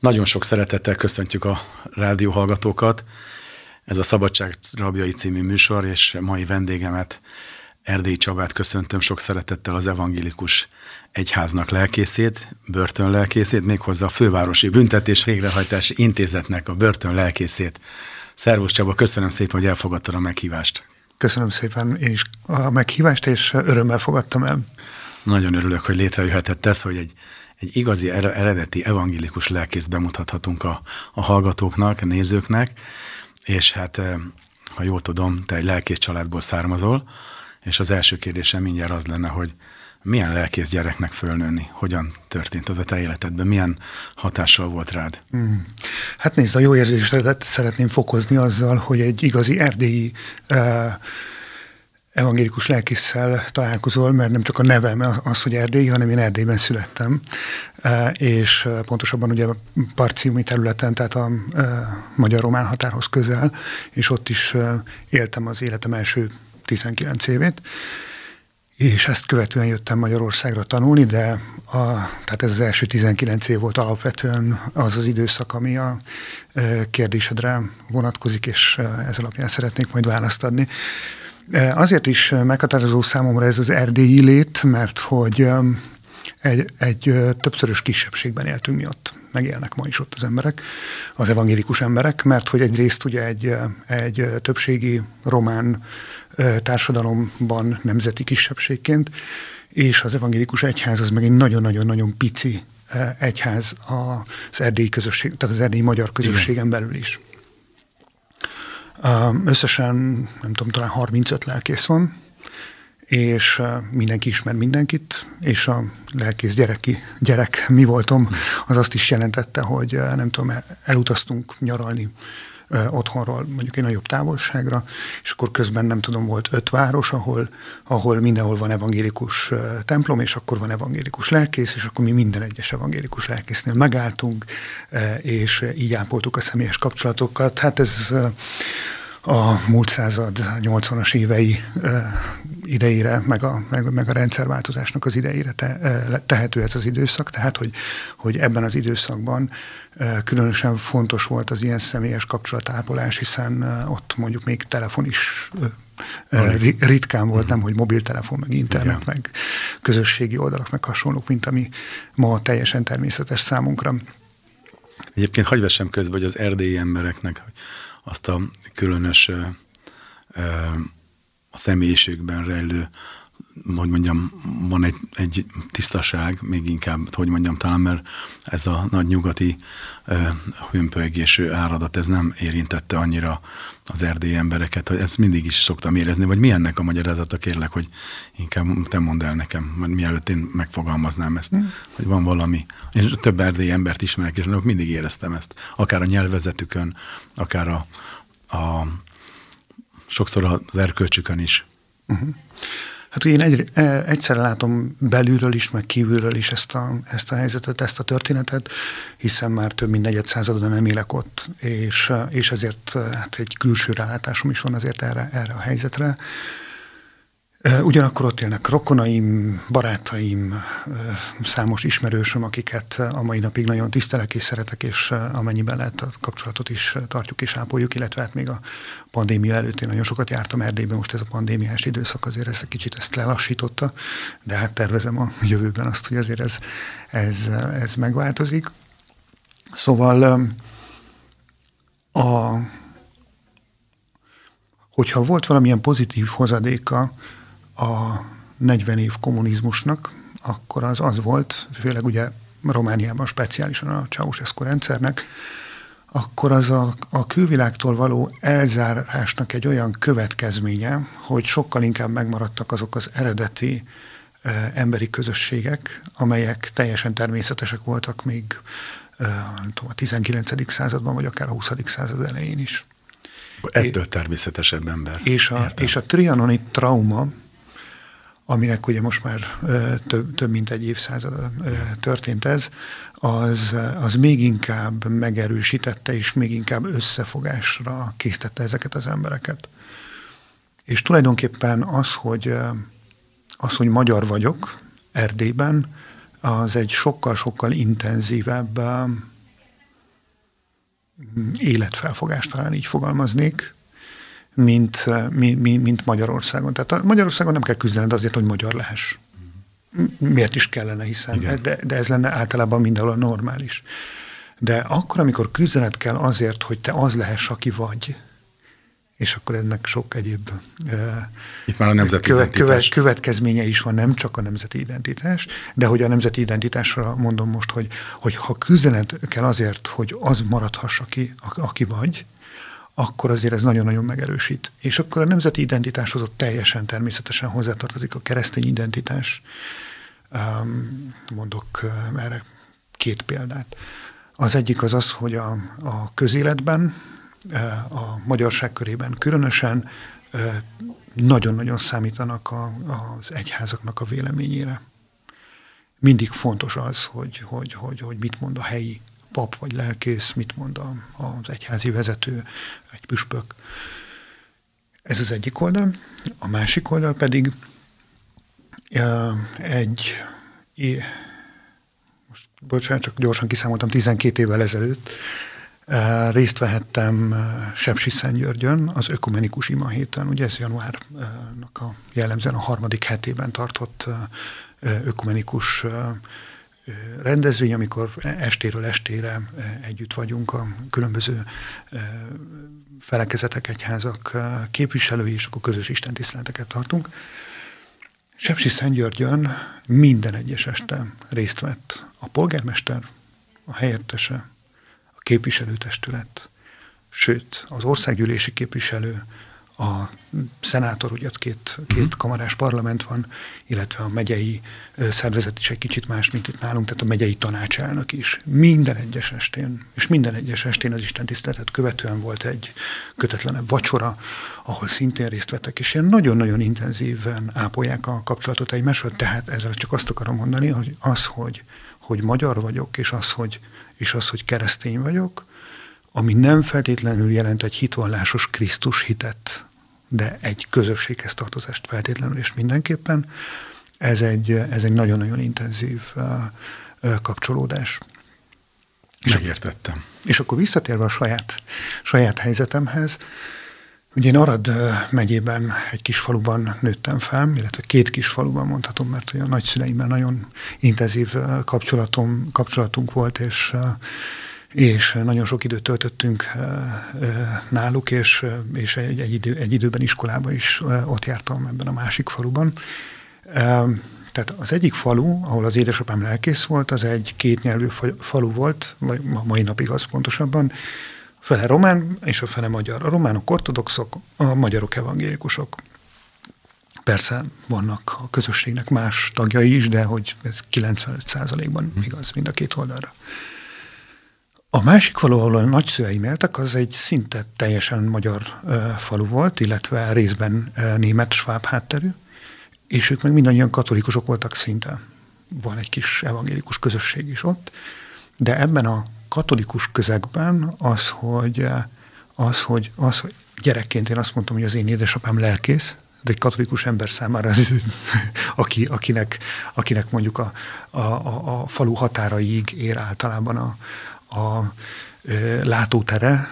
Nagyon sok szeretettel köszöntjük a rádióhallgatókat. Ez a Szabadság Rabjai című műsor, és mai vendégemet, Erdély Csabát köszöntöm sok szeretettel az evangélikus egyháznak lelkészét, börtön lelkészét, méghozzá a Fővárosi Büntetés Végrehajtási Intézetnek a börtön lelkészét. Szervusz Csaba, köszönöm szépen, hogy elfogadtad a meghívást. Köszönöm szépen én is a meghívást, és örömmel fogadtam el. Nagyon örülök, hogy létrejöhetett ez, hogy egy egy igazi eredeti evangélikus lelkész bemutathatunk a, a hallgatóknak, a nézőknek, és hát, eh, ha jól tudom, te egy lelkész családból származol, és az első kérdésem mindjárt az lenne, hogy milyen lelkész gyereknek fölnőni? Hogyan történt az a te életedben? Milyen hatással volt rád? Hmm. Hát nézd, a jó érzésedet szeretném fokozni azzal, hogy egy igazi erdélyi uh, evangélikus lelkészsel találkozol, mert nem csak a nevem az, hogy erdélyi, hanem én Erdélyben születtem, e, és e, pontosabban ugye Parciumi területen, tehát a e, magyar-román határhoz közel, és ott is éltem az életem első 19 évét, és ezt követően jöttem Magyarországra tanulni, de a, tehát ez az első 19 év volt alapvetően az az időszak, ami a kérdésedre vonatkozik, és ez alapján szeretnék majd választ adni. Azért is meghatározó számomra ez az erdélyi lét, mert hogy egy, egy többszörös kisebbségben éltünk mi ott. Megélnek ma is ott az emberek, az evangélikus emberek, mert hogy egyrészt ugye egy, egy többségi román társadalomban nemzeti kisebbségként, és az evangélikus egyház az meg egy nagyon-nagyon-nagyon pici egyház az erdélyi közösség, tehát az erdélyi magyar közösségen belül is. Összesen, nem tudom, talán 35 lelkész van, és mindenki ismer mindenkit, és a lelkész gyereki, gyerek mi voltam, az azt is jelentette, hogy nem tudom, elutaztunk nyaralni otthonról mondjuk egy nagyobb távolságra, és akkor közben nem tudom, volt öt város, ahol, ahol mindenhol van evangélikus templom, és akkor van evangélikus lelkész, és akkor mi minden egyes evangélikus lelkésznél megálltunk, és így ápoltuk a személyes kapcsolatokat. Hát ez a múlt század 80-as évei idejére, meg a, meg, meg a rendszerváltozásnak az idejére te, tehető ez az időszak, tehát hogy, hogy ebben az időszakban különösen fontos volt az ilyen személyes kapcsolatápolás, hiszen ott mondjuk még telefon is ritkán volt, nem hogy mobiltelefon, meg internet, Igen. meg közösségi oldalak, meg hasonlók, mint ami ma teljesen természetes számunkra. Egyébként hagyj vessem közben, hogy az erdélyi embereknek azt a különös a személyiségben rejlő, hogy mondjam, van egy, egy tisztaság, még inkább, hogy mondjam, talán, mert ez a nagy nyugati hömpölygésű áradat, ez nem érintette annyira az erdélyi embereket, hogy ezt mindig is szoktam érezni, vagy mi ennek a magyarázata, kérlek, hogy inkább te mondd el nekem, mielőtt én megfogalmaznám ezt, mm. hogy van valami. Én több erdélyi embert ismerek, és mindig éreztem ezt, akár a nyelvezetükön, akár a, a sokszor az erkölcsükön is. Uh-huh. Hát én egy, e, egyszerre látom belülről is, meg kívülről is ezt a, ezt a helyzetet, ezt a történetet, hiszen már több mint negyed századon nem élek ott, és, és ezért hát egy külső rálátásom is van azért erre, erre a helyzetre. Ugyanakkor ott élnek rokonaim, barátaim, számos ismerősöm, akiket a mai napig nagyon tisztelek és szeretek, és amennyiben lehet a kapcsolatot is tartjuk és ápoljuk, illetve hát még a pandémia előtt én nagyon sokat jártam Erdélyben, most ez a pandémiás időszak azért ezt egy kicsit ezt lelassította, de hát tervezem a jövőben azt, hogy azért ez, ez, ez megváltozik. Szóval a, hogyha volt valamilyen pozitív hozadéka a 40 év kommunizmusnak, akkor az az volt, főleg ugye Romániában speciálisan a Ceausescu rendszernek, akkor az a, a külvilágtól való elzárásnak egy olyan következménye, hogy sokkal inkább megmaradtak azok az eredeti e, emberi közösségek, amelyek teljesen természetesek voltak még e, nem tudom, a 19. században, vagy akár a 20. század elején is. Ettől természetesebb ember. És a, és a trianoni trauma, aminek ugye most már több, több mint egy évszázada történt ez, az, az még inkább megerősítette és még inkább összefogásra készítette ezeket az embereket. És tulajdonképpen az, hogy, az, hogy magyar vagyok Erdélyben, az egy sokkal-sokkal intenzívebb életfelfogást talán így fogalmaznék, mint, mint, mint Magyarországon. Tehát Magyarországon nem kell küzdened azért, hogy magyar lehess. Miért is kellene, hiszen, de, de ez lenne általában mindenhol normális. De akkor, amikor küzdened kell azért, hogy te az lehess, aki vagy, és akkor ennek sok egyéb Itt már a nemzeti követ, identitás. Követ, következménye is van, nem csak a nemzeti identitás, de hogy a nemzeti identitásra mondom most, hogy, hogy ha küzdened kell azért, hogy az maradhass, aki, aki vagy, akkor azért ez nagyon-nagyon megerősít. És akkor a nemzeti identitáshoz ott teljesen természetesen hozzátartozik a keresztény identitás. Mondok erre két példát. Az egyik az az, hogy a, a közéletben, a magyarság körében különösen nagyon-nagyon számítanak a, az egyházaknak a véleményére. Mindig fontos az, hogy, hogy, hogy, hogy mit mond a helyi pap vagy lelkész, mit mond az egyházi vezető, egy püspök. Ez az egyik oldal. A másik oldal pedig egy, most bocsánat, csak gyorsan kiszámoltam, 12 évvel ezelőtt részt vehettem Sepsi Szentgyörgyön az ökumenikus ima héten, ugye ez januárnak a jellemzően a harmadik hetében tartott ökumenikus rendezvény, amikor estéről estére együtt vagyunk a különböző felekezetek, egyházak képviselői, és akkor közös istentiszteleteket tartunk. Sepsi Szentgyörgyön minden egyes este részt vett a polgármester, a helyettese, a képviselőtestület, sőt, az országgyűlési képviselő, a szenátor, ugye két, két mhm. kamarás parlament van, illetve a megyei szervezet is egy kicsit más, mint itt nálunk, tehát a megyei tanácselnök is. Minden egyes estén, és minden egyes estén az Isten tiszteletet követően volt egy kötetlenebb vacsora, ahol szintén részt vettek, és ilyen nagyon-nagyon intenzíven ápolják a kapcsolatot egymással, tehát ezzel csak azt akarom mondani, hogy az, hogy, hogy magyar vagyok, és az, hogy, és az, hogy keresztény vagyok, ami nem feltétlenül jelent egy hitvallásos Krisztus hitet, de egy közösséghez tartozást feltétlenül és mindenképpen. Ez egy, ez egy nagyon-nagyon intenzív kapcsolódás. Megértettem. És, és akkor visszatérve a saját, saját helyzetemhez, Ugye én Arad megyében egy kis faluban nőttem fel, illetve két kis faluban mondhatom, mert a nagyszüleimmel nagyon intenzív kapcsolatom, kapcsolatunk volt, és és nagyon sok időt töltöttünk náluk, és, és egy, egy, idő, egy időben iskolába is ott jártam ebben a másik faluban. Tehát az egyik falu, ahol az édesapám lelkész volt, az egy kétnyelvű falu volt, vagy a mai napig az pontosabban, fele román és a fele magyar. A románok ortodoxok, a magyarok evangélikusok. Persze vannak a közösségnek más tagjai is, de hogy ez 95%-ban igaz mind a két oldalra. A másik falu, ahol a nagyszüleim éltek, az egy szinte teljesen magyar falu volt, illetve részben német, sváb hátterű, és ők meg mindannyian katolikusok voltak szinte. Van egy kis evangélikus közösség is ott, de ebben a katolikus közegben az, hogy, az, hogy, az, hogy gyerekként én azt mondtam, hogy az én édesapám lelkész, de egy katolikus ember számára, aki, akinek, akinek mondjuk a, a, a falu határaig ér általában a, a látótere,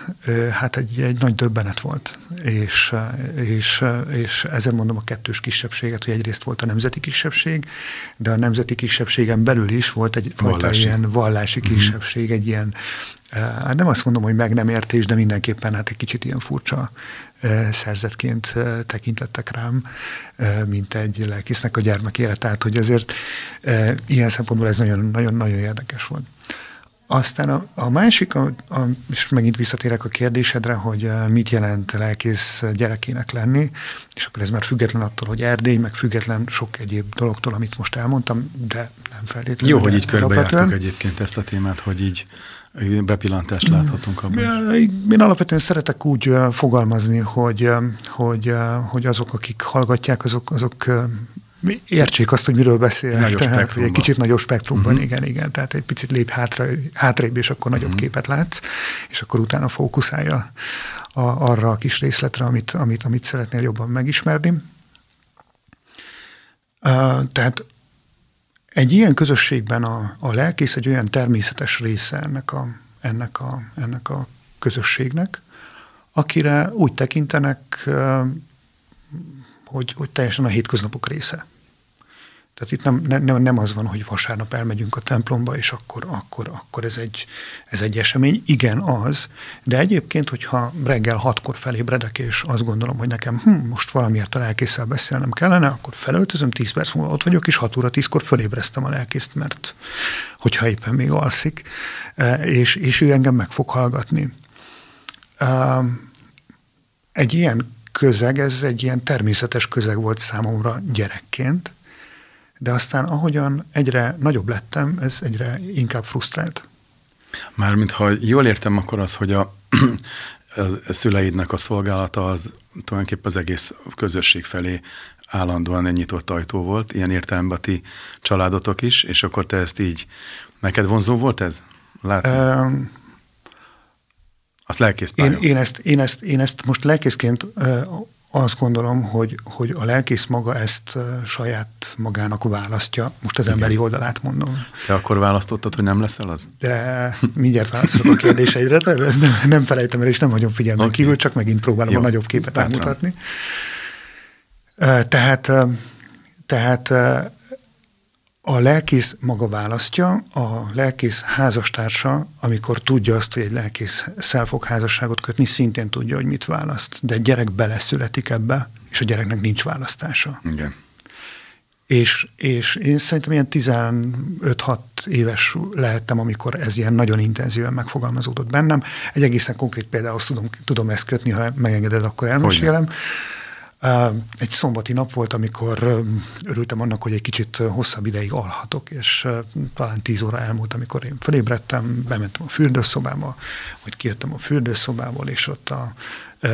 hát egy, egy nagy döbbenet volt. És, és, és ezzel mondom a kettős kisebbséget, hogy egyrészt volt a nemzeti kisebbség, de a nemzeti kisebbségen belül is volt egy fajta ilyen vallási mhm. kisebbség, egy ilyen, hát nem azt mondom, hogy meg nem értés, de mindenképpen hát egy kicsit ilyen furcsa szerzetként tekintettek rám, mint egy lelkésznek a gyermekére. Tehát, hogy azért ilyen szempontból ez nagyon-nagyon érdekes volt. Aztán a, a másik, a, a, és megint visszatérek a kérdésedre, hogy uh, mit jelent lelkész gyerekének lenni, és akkor ez már független attól, hogy Erdély, meg független sok egyéb dologtól, amit most elmondtam, de nem feltétlenül. Jó, hogy így körbejártuk egyébként ezt a témát, hogy így bepillantást láthatunk abban. Én alapvetően szeretek úgy fogalmazni, hogy, hogy, hogy azok, akik hallgatják, azok, azok értsék azt, hogy miről beszélek. Nagyobb tehát egy kicsit nagyobb spektrumban, uh-huh. igen, igen. Tehát egy picit lép hátra, hátrébb, és akkor nagyobb uh-huh. képet látsz, és akkor utána fókuszálja a, arra a kis részletre, amit, amit, amit szeretnél jobban megismerni. Uh, tehát egy ilyen közösségben a, a lelkész egy olyan természetes része ennek a, ennek a, ennek a közösségnek, akire úgy tekintenek, hogy, hogy teljesen a hétköznapok része. Tehát itt nem, nem, nem az van, hogy vasárnap elmegyünk a templomba, és akkor, akkor, akkor ez, egy, ez egy esemény. Igen, az, de egyébként, hogyha reggel hatkor felébredek, és azt gondolom, hogy nekem hm, most valamiért a lelkészsel beszélnem kellene, akkor felöltözöm, tíz perc múlva ott vagyok, és hat óra tízkor fölébreztem a lelkészt, mert hogyha éppen még alszik, e, és, és ő engem meg fog hallgatni. Egy ilyen közeg, ez egy ilyen természetes közeg volt számomra gyerekként, de aztán ahogyan egyre nagyobb lettem, ez egyre inkább frusztrált. Mármint, ha jól értem, akkor az, hogy a, a szüleidnek a szolgálata az tulajdonképpen az egész közösség felé állandóan egy nyitott ajtó volt, ilyen értelemben a ti családotok is, és akkor te ezt így, neked vonzó volt ez? Látni? Um, azt lelkész én, én, ezt, én, ezt, én ezt most lelkészként azt gondolom, hogy, hogy a lelkész maga ezt saját magának választja. Most az Igen. emberi oldalát mondom. Te akkor választottad, hogy nem leszel az? De mindjárt válaszolok a kérdéseidre, de nem, felejtem el, és nem hagyom figyelmen okay. kívül, csak megint próbálom Jó. a nagyobb képet elmutatni. Tehát, tehát a lelkész maga választja, a lelkész házastársa, amikor tudja azt, hogy egy lelkész fog házasságot kötni, szintén tudja, hogy mit választ. De egy gyerek beleszületik ebbe, és a gyereknek nincs választása. Igen. És, és én szerintem ilyen 15-6 éves lehettem, amikor ez ilyen nagyon intenzíven megfogalmazódott bennem. Egy egészen konkrét példához tudom, tudom ezt kötni, ha megengeded, akkor elmesélem. Hogyne. Egy szombati nap volt, amikor örültem annak, hogy egy kicsit hosszabb ideig alhatok, és talán tíz óra elmúlt, amikor én felébredtem, bementem a fürdőszobába, vagy kijöttem a fürdőszobából, és ott a,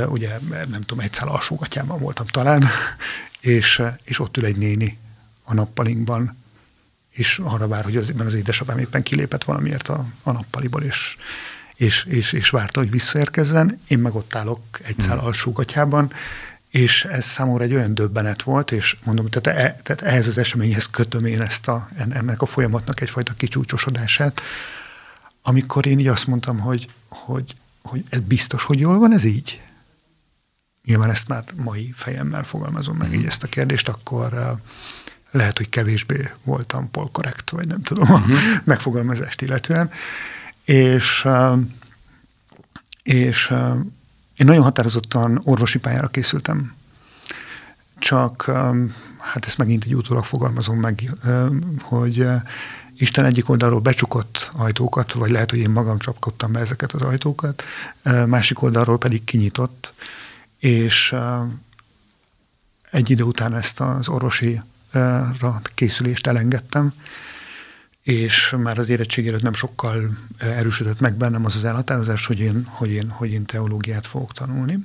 ugye nem tudom, egy szál alsógatjában voltam talán, és, és ott ül egy néni a nappalinkban, és arra vár, hogy az, az édesapám éppen kilépett valamiért a, a nappaliból, és, és, és, és várta, hogy visszaérkezzen. Én meg ott állok egy szál hmm. És ez számomra egy olyan döbbenet volt, és mondom, tehát, e, tehát ehhez az eseményhez kötöm én ezt a, ennek a folyamatnak egyfajta kicsúcsosodását, amikor én így azt mondtam, hogy, hogy, hogy ez biztos, hogy jól van ez így? Nyilván ezt már mai fejemmel fogalmazom meg így mhm. ezt a kérdést, akkor lehet, hogy kevésbé voltam polkorrekt, vagy nem tudom a uh-huh. megfogalmazást illetően. És, és én nagyon határozottan orvosi pályára készültem. Csak um, hát ezt megint egy utólag fogalmazom meg, um, hogy uh, Isten egyik oldalról becsukott ajtókat, vagy lehet, hogy én magam csapkodtam be ezeket az ajtókat, uh, másik oldalról pedig kinyitott, és uh, egy idő után ezt az orvosi készülést elengedtem, és már az érettség előtt nem sokkal eh, erősödött meg bennem az az elhatározás, hogy én, hogy én, hogy én teológiát fogok tanulni.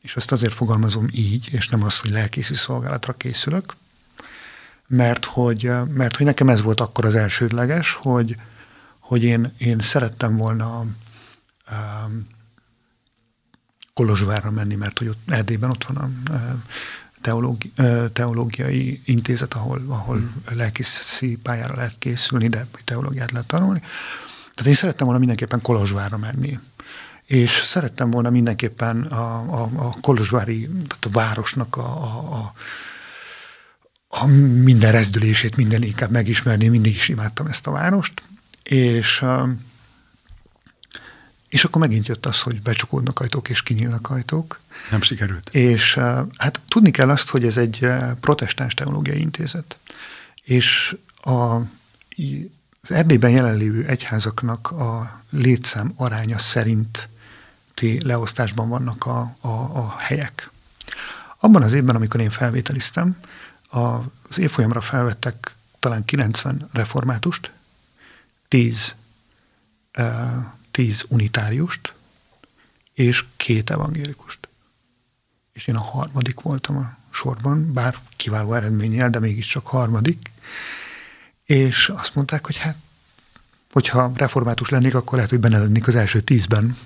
És ezt azért fogalmazom így, és nem az, hogy lelkészi szolgálatra készülök, mert hogy, eh, mert hogy nekem ez volt akkor az elsődleges, hogy, hogy én, én szerettem volna um, Kolozsvárra menni, mert hogy ott Erdélyben ott van a, teológi, teológiai intézet, ahol, ahol hmm. lelkiszi pályára lehet készülni, de teológiát lehet tanulni. Tehát én szerettem volna mindenképpen Kolozsvárra menni. És szerettem volna mindenképpen a, a, a Kolozsvári, tehát a városnak a, a, a a minden rezdülését minden inkább megismerni, mindig is imádtam ezt a várost, és és akkor megint jött az, hogy becsukódnak ajtók és kinyílnak ajtók. Nem sikerült. És hát tudni kell azt, hogy ez egy protestáns teológiai intézet. És a, az Erdélyben jelenlévő egyházaknak a létszám aránya szerint leosztásban vannak a, a, a helyek. Abban az évben, amikor én felvételiztem, az évfolyamra felvettek talán 90 reformátust, 10 tíz unitáriust és két evangélikust. És én a harmadik voltam a sorban, bár kiváló eredménnyel, de mégiscsak harmadik. És azt mondták, hogy hát, hogyha református lennék, akkor lehet, hogy benne lennék az első tízben.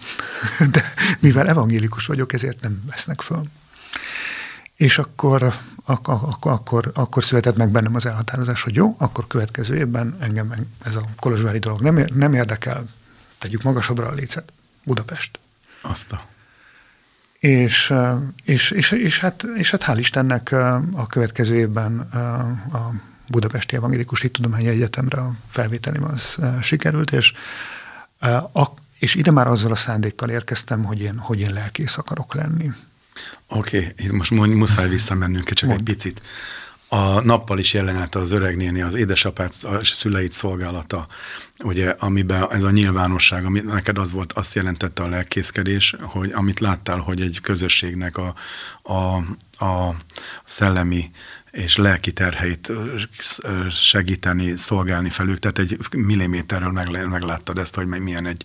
De mivel evangélikus vagyok, ezért nem vesznek föl. És akkor, ak- ak- akkor, akkor született meg bennem az elhatározás, hogy jó, akkor következő évben engem ez a kolozsvári dolog nem, nem érdekel, tegyük magasabbra a lécet. Budapest. Azt a... És, és, és, és, hát, és hát hál' Istennek a következő évben a Budapesti Evangélikus Tudományi Egyetemre a felvételim az sikerült, és, a, és ide már azzal a szándékkal érkeztem, hogy én, hogy én lelkész akarok lenni. Oké, okay, itt most muszáj visszamennünk csak Mond. egy picit. A nappal is jelenelte az öreg néni, az édesapát, a szüleid szolgálata, ugye, amiben ez a nyilvánosság, ami neked az volt, azt jelentette a lelkészkedés, hogy amit láttál, hogy egy közösségnek a, a, a szellemi és lelki terheit segíteni, szolgálni felük, tehát egy milliméterről meg, megláttad ezt, hogy milyen egy,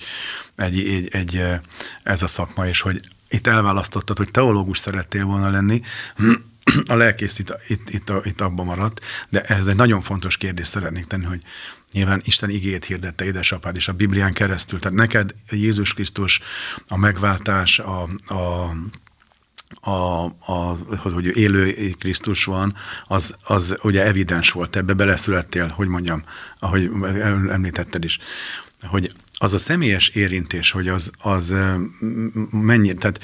egy, egy, egy, ez a szakma, és hogy itt elválasztottad, hogy teológus szerettél volna lenni, a lelkész itt, itt, itt, itt abban maradt, de ez egy nagyon fontos kérdés szeretnék tenni, hogy nyilván Isten igét hirdette édesapád, és a Biblián keresztül, tehát neked Jézus Krisztus, a megváltás, a, a a, a, hogy élő Krisztus van, az, az ugye evidens volt, ebbe beleszülettél, hogy mondjam, ahogy említetted is, hogy az a személyes érintés, hogy az, az mennyi, tehát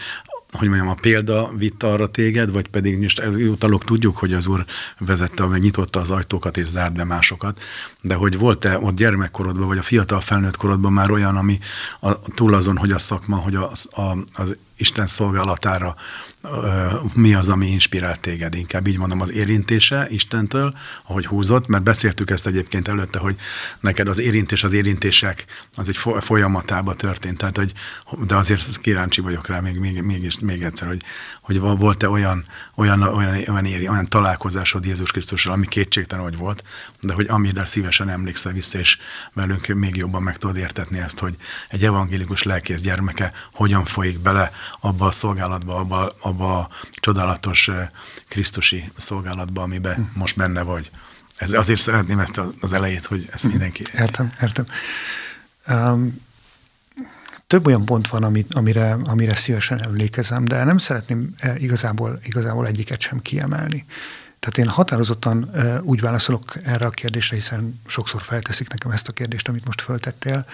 hogy mondjam, a példa vitte arra téged, vagy pedig most utalok tudjuk, hogy az úr vezette, meg nyitotta az ajtókat és zárt be másokat, de hogy volt-e ott gyermekkorodban, vagy a fiatal felnőtt korodban már olyan, ami a, túl azon, hogy a szakma, hogy az, a, az Isten szolgálatára mi az, ami inspirált téged, inkább így mondom, az érintése Istentől, ahogy húzott, mert beszéltük ezt egyébként előtte, hogy neked az érintés, az érintések, az egy folyamatába történt, tehát, hogy, de azért kíváncsi vagyok rá még, még, még, még egyszer, hogy, hogy volt-e olyan, olyan, olyan, olyan, éri, olyan találkozásod Jézus Krisztussal, ami kétségtelen, hogy volt, de hogy amire szívesen emlékszel vissza, és velünk még jobban meg tudod értetni ezt, hogy egy evangélikus lelkész gyermeke hogyan folyik bele abba a szolgálatba, abba, abba a csodálatos Krisztusi szolgálatba, amiben hm. most benne vagy. Ez, azért szeretném ezt az elejét, hogy ezt hm. mindenki... Értem, értem. Um, több olyan pont van, amit, amire, amire szívesen emlékezem, de nem szeretném e, igazából, igazából egyiket sem kiemelni. Tehát én határozottan úgy válaszolok erre a kérdésre, hiszen sokszor felteszik nekem ezt a kérdést, amit most föltettél.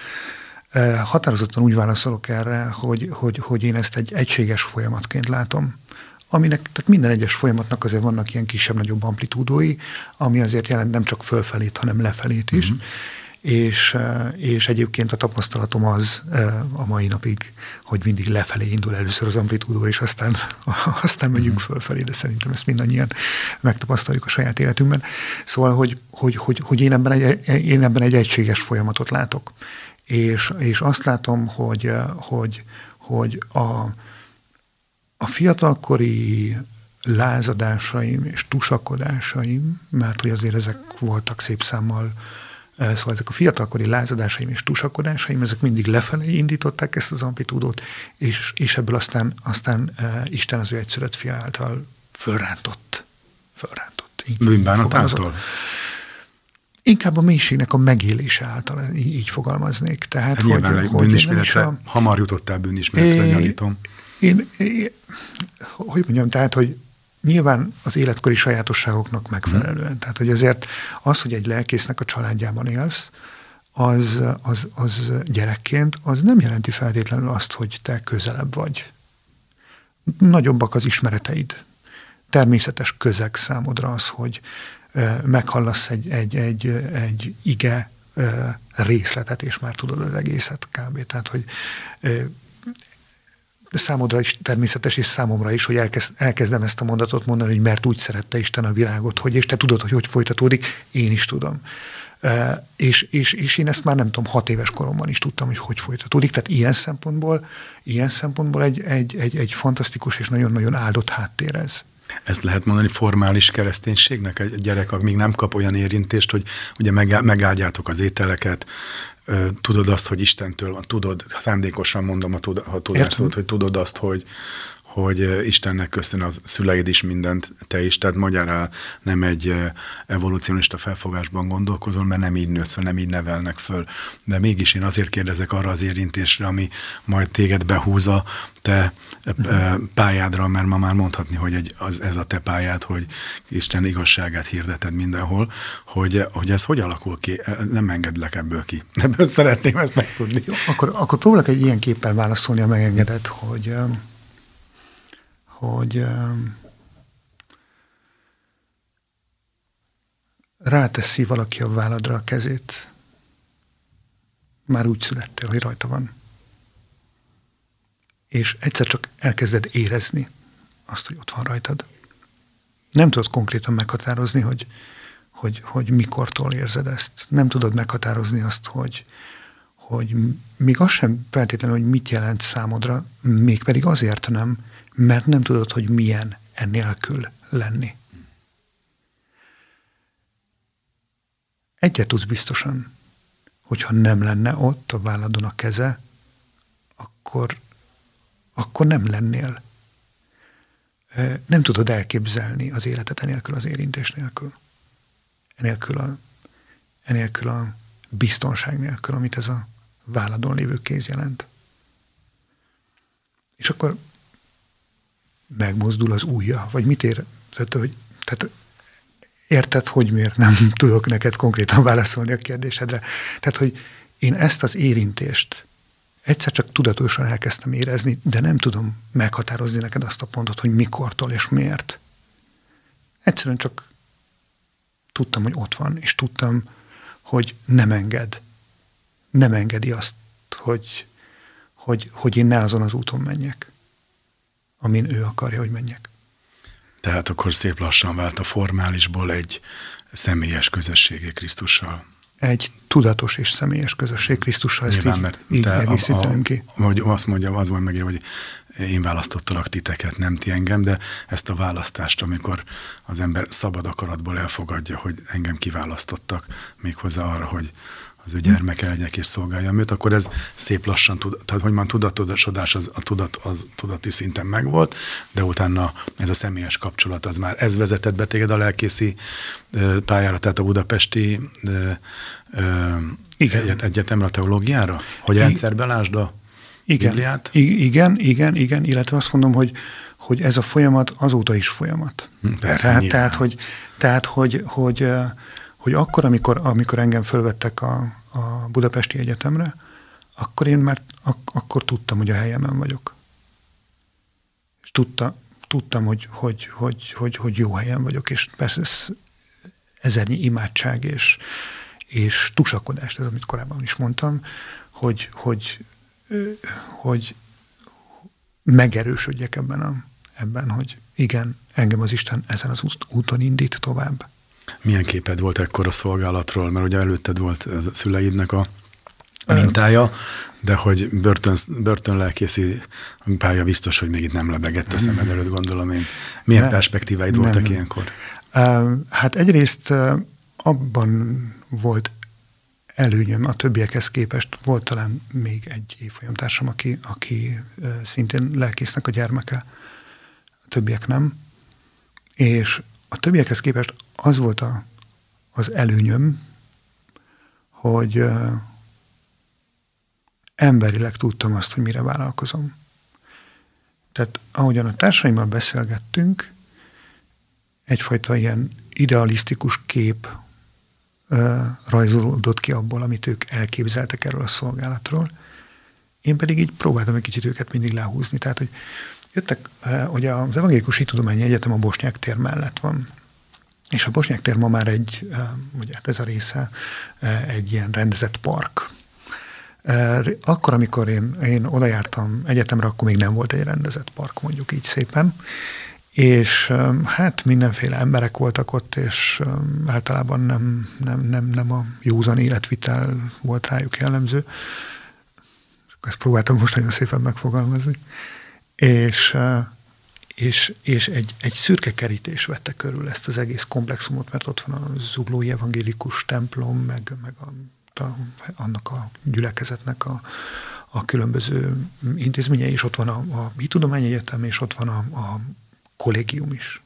Határozottan úgy válaszolok erre, hogy, hogy, hogy én ezt egy egységes folyamatként látom aminek, tehát minden egyes folyamatnak azért vannak ilyen kisebb-nagyobb amplitúdói, ami azért jelent nem csak fölfelét, hanem lefelét is. Mm-hmm és, és egyébként a tapasztalatom az a mai napig, hogy mindig lefelé indul először az amplitúdó, és aztán, aztán megyünk mm-hmm. fölfelé, de szerintem ezt mindannyian megtapasztaljuk a saját életünkben. Szóval, hogy, hogy, hogy, hogy én, ebben egy, én ebben egy egységes folyamatot látok. És, és azt látom, hogy, hogy, hogy a, a fiatalkori lázadásaim és tusakodásaim, mert hogy azért ezek voltak szép számmal Szóval ezek a fiatalkori lázadásaim és tusakodásaim, ezek mindig lefelé indították ezt az amplitúdót, és, és ebből aztán, aztán uh, Isten az ő egyszerűt fia által fölrántott. Fölrántott. Bűnbánatától? Inkább a mélységnek a megélése által így fogalmaznék. Tehát, hát hogy, hogy bűnismeretre, a, hamar jutottál bűnismeretre, gyanítom. Én, én, hogy mondjam, tehát, hogy Nyilván az életkori sajátosságoknak megfelelően. Tehát, hogy ezért az, hogy egy lelkésznek a családjában élsz, az, az, az gyerekként, az nem jelenti feltétlenül azt, hogy te közelebb vagy. Nagyobbak az ismereteid. Természetes közeg számodra az, hogy meghallasz egy, egy, egy, egy ige részletet, és már tudod az egészet kb. Tehát, hogy számodra is természetes, és számomra is, hogy elkezd, elkezdem ezt a mondatot mondani, hogy mert úgy szerette Isten a világot, hogy, és te tudod, hogy hogy folytatódik, én is tudom. És, és, és én ezt már nem tudom, hat éves koromban is tudtam, hogy hogy folytatódik. Tehát ilyen szempontból, ilyen szempontból egy, egy, egy, egy fantasztikus és nagyon-nagyon áldott háttér ez. Ezt lehet mondani formális kereszténységnek? Egy gyerek még nem kap olyan érintést, hogy ugye megáldjátok az ételeket, tudod azt, hogy Istentől van, tudod, szándékosan mondom a, tud, a hogy tudod azt, hogy, hogy Istennek köszön a szüleid is mindent, te is, tehát magyarán nem egy evolúcionista felfogásban gondolkozol, mert nem így nősz nem így nevelnek föl. De mégis én azért kérdezek arra az érintésre, ami majd téged behúz a te pályádra, mert ma már mondhatni, hogy egy, az, ez a te pályád, hogy Isten igazságát hirdeted mindenhol, hogy, hogy ez hogy alakul ki, nem engedlek ebből ki. Ebből szeretném ezt megtudni. Jó, akkor, akkor próbálok egy ilyen képpel válaszolni, ha megengedett, hogy hogy ráteszi valaki a válladra a kezét, már úgy születtél, hogy rajta van. És egyszer csak elkezded érezni azt, hogy ott van rajtad. Nem tudod konkrétan meghatározni, hogy, hogy, hogy mikortól érzed ezt. Nem tudod meghatározni azt, hogy, hogy még az sem feltétlenül, hogy mit jelent számodra, mégpedig azért nem, mert nem tudod, hogy milyen ennélkül lenni. Egyet tudsz biztosan, hogyha nem lenne ott a válladon a keze, akkor, akkor nem lennél. Nem tudod elképzelni az életet enélkül az érintés nélkül. Enélkül a, enélkül a biztonság nélkül, amit ez a válladon lévő kéz jelent. És akkor megmozdul az ujja, vagy mit ér? Tehát, hogy, tehát érted, hogy miért nem tudok neked konkrétan válaszolni a kérdésedre. Tehát, hogy én ezt az érintést egyszer csak tudatosan elkezdtem érezni, de nem tudom meghatározni neked azt a pontot, hogy mikortól és miért. Egyszerűen csak tudtam, hogy ott van, és tudtam, hogy nem enged. Nem engedi azt, hogy, hogy, hogy én ne azon az úton menjek amin ő akarja, hogy menjek. Tehát akkor szép lassan vált a formálisból egy személyes közösségé Krisztussal. Egy tudatos és személyes közösség Krisztussal, ezt Nyilván, így, mert így te egészíteném ki. Hogy azt mondja, az van megírva, hogy én választottalak titeket, nem ti engem, de ezt a választást, amikor az ember szabad akaratból elfogadja, hogy engem kiválasztottak, méghozzá arra, hogy az ő gyermeke legyek és szolgáljam őt, akkor ez szép lassan, tehát hogy már tudatosodás az, a tudat, az tudati szinten megvolt, de utána ez a személyes kapcsolat, az már ez vezetett be téged a lelkészi pályára, tehát a budapesti igen. Egyet, egyetemre, a teológiára? Hogy I, rendszerbe lásd a igen, Bibliát? Igen, igen, igen, illetve azt mondom, hogy, hogy ez a folyamat azóta is folyamat. Hm, tehát, tehát, hogy, tehát, hogy, hogy, hogy akkor, amikor, amikor engem fölvettek a, a Budapesti Egyetemre, akkor én már ak- akkor tudtam, hogy a helyemen vagyok. És tudta, tudtam, hogy, hogy, hogy, hogy, hogy jó helyen vagyok, és persze ez ezernyi imádság és, és tusakodást, ez amit korábban is mondtam, hogy, hogy, hogy megerősödjek ebben, a, ebben, hogy igen, engem az Isten ezen az úton indít tovább. Milyen képed volt ekkor a szolgálatról? Mert ugye előtted volt a szüleidnek a mintája, de hogy börtön, börtönlelkészi pálya biztos, hogy még itt nem lebegett a szemed előtt, gondolom én. Milyen ne, perspektíváid nem, voltak nem. ilyenkor? Hát egyrészt abban volt előnyöm a többiekhez képest. Volt talán még egy évfolyamtársam, aki, aki szintén lelkésznek a gyermeke, a többiek nem. És a többiekhez képest az volt a, az előnyöm, hogy emberileg tudtam azt, hogy mire vállalkozom. Tehát ahogyan a társaimmal beszélgettünk, egyfajta ilyen idealisztikus kép uh, rajzolódott ki abból, amit ők elképzeltek erről a szolgálatról. Én pedig így próbáltam egy kicsit őket mindig lehúzni. Tehát, hogy jöttek, uh, hogy az Evangélikus Hitudományi Egyetem a Bosnyák tér mellett van. És a Bosnyák tér ma már egy, ugye hát ez a része, egy ilyen rendezett park. Akkor, amikor én, én oda jártam egyetemre, akkor még nem volt egy rendezett park, mondjuk így szépen. És hát mindenféle emberek voltak ott, és általában nem, nem, nem, nem a józan életvitel volt rájuk jellemző. Ezt próbáltam most nagyon szépen megfogalmazni. És és, és egy, egy szürke kerítés vette körül ezt az egész komplexumot, mert ott van a zuglói evangélikus templom, meg, meg a, a, annak a gyülekezetnek a, a különböző intézményei, és ott van a, a Tudományegyetem, és ott van a, a kollégium is.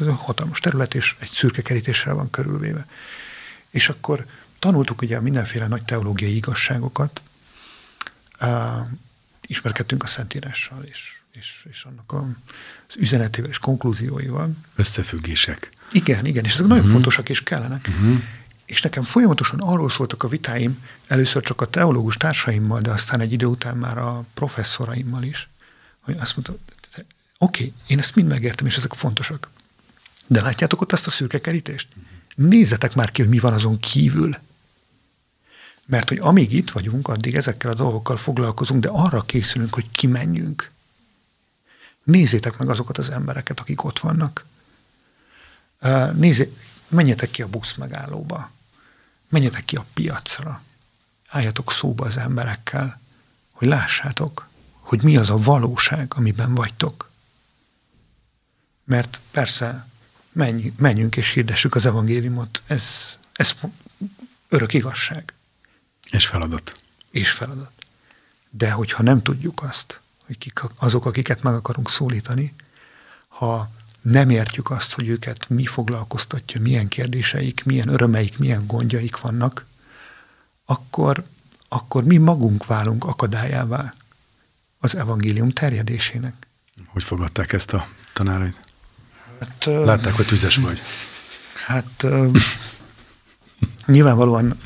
Ez a hatalmas terület, és egy szürke kerítéssel van körülvéve. És akkor tanultuk ugye mindenféle nagy teológiai igazságokat, uh, ismerkedtünk a Szentírással, és, és, és annak a, az üzenetével és konklúzióival. Összefüggések. Igen, igen, és ezek uh-huh. nagyon mhm. fontosak és kellenek. Uh-huh. És nekem folyamatosan arról szóltak a vitáim, először csak a teológus társaimmal, de aztán egy idő után már a professzoraimmal is, hogy azt mondta, oké, okay, én ezt mind megértem, és ezek fontosak. De látjátok ott azt a szürke kerítést? Nézzetek már ki, hogy mi van azon kívül. Mert hogy amíg itt vagyunk, addig ezekkel a dolgokkal foglalkozunk, de arra készülünk, hogy kimenjünk. Nézzétek meg azokat az embereket, akik ott vannak. Nézzé, menjetek ki a busz megállóba. Menjetek ki a piacra. Álljatok szóba az emberekkel, hogy lássátok, hogy mi az a valóság, amiben vagytok. Mert persze menj, menjünk és hirdessük az evangéliumot. Ez, ez örök igazság. És feladat. És feladat. De hogyha nem tudjuk azt, hogy kik azok, akiket meg akarunk szólítani, ha nem értjük azt, hogy őket mi foglalkoztatja, milyen kérdéseik, milyen örömeik, milyen gondjaik vannak, akkor, akkor mi magunk válunk akadályává az evangélium terjedésének. Hogy fogadták ezt a tanárait? Hát, Látták, hogy tüzes vagy. Hát nyilvánvalóan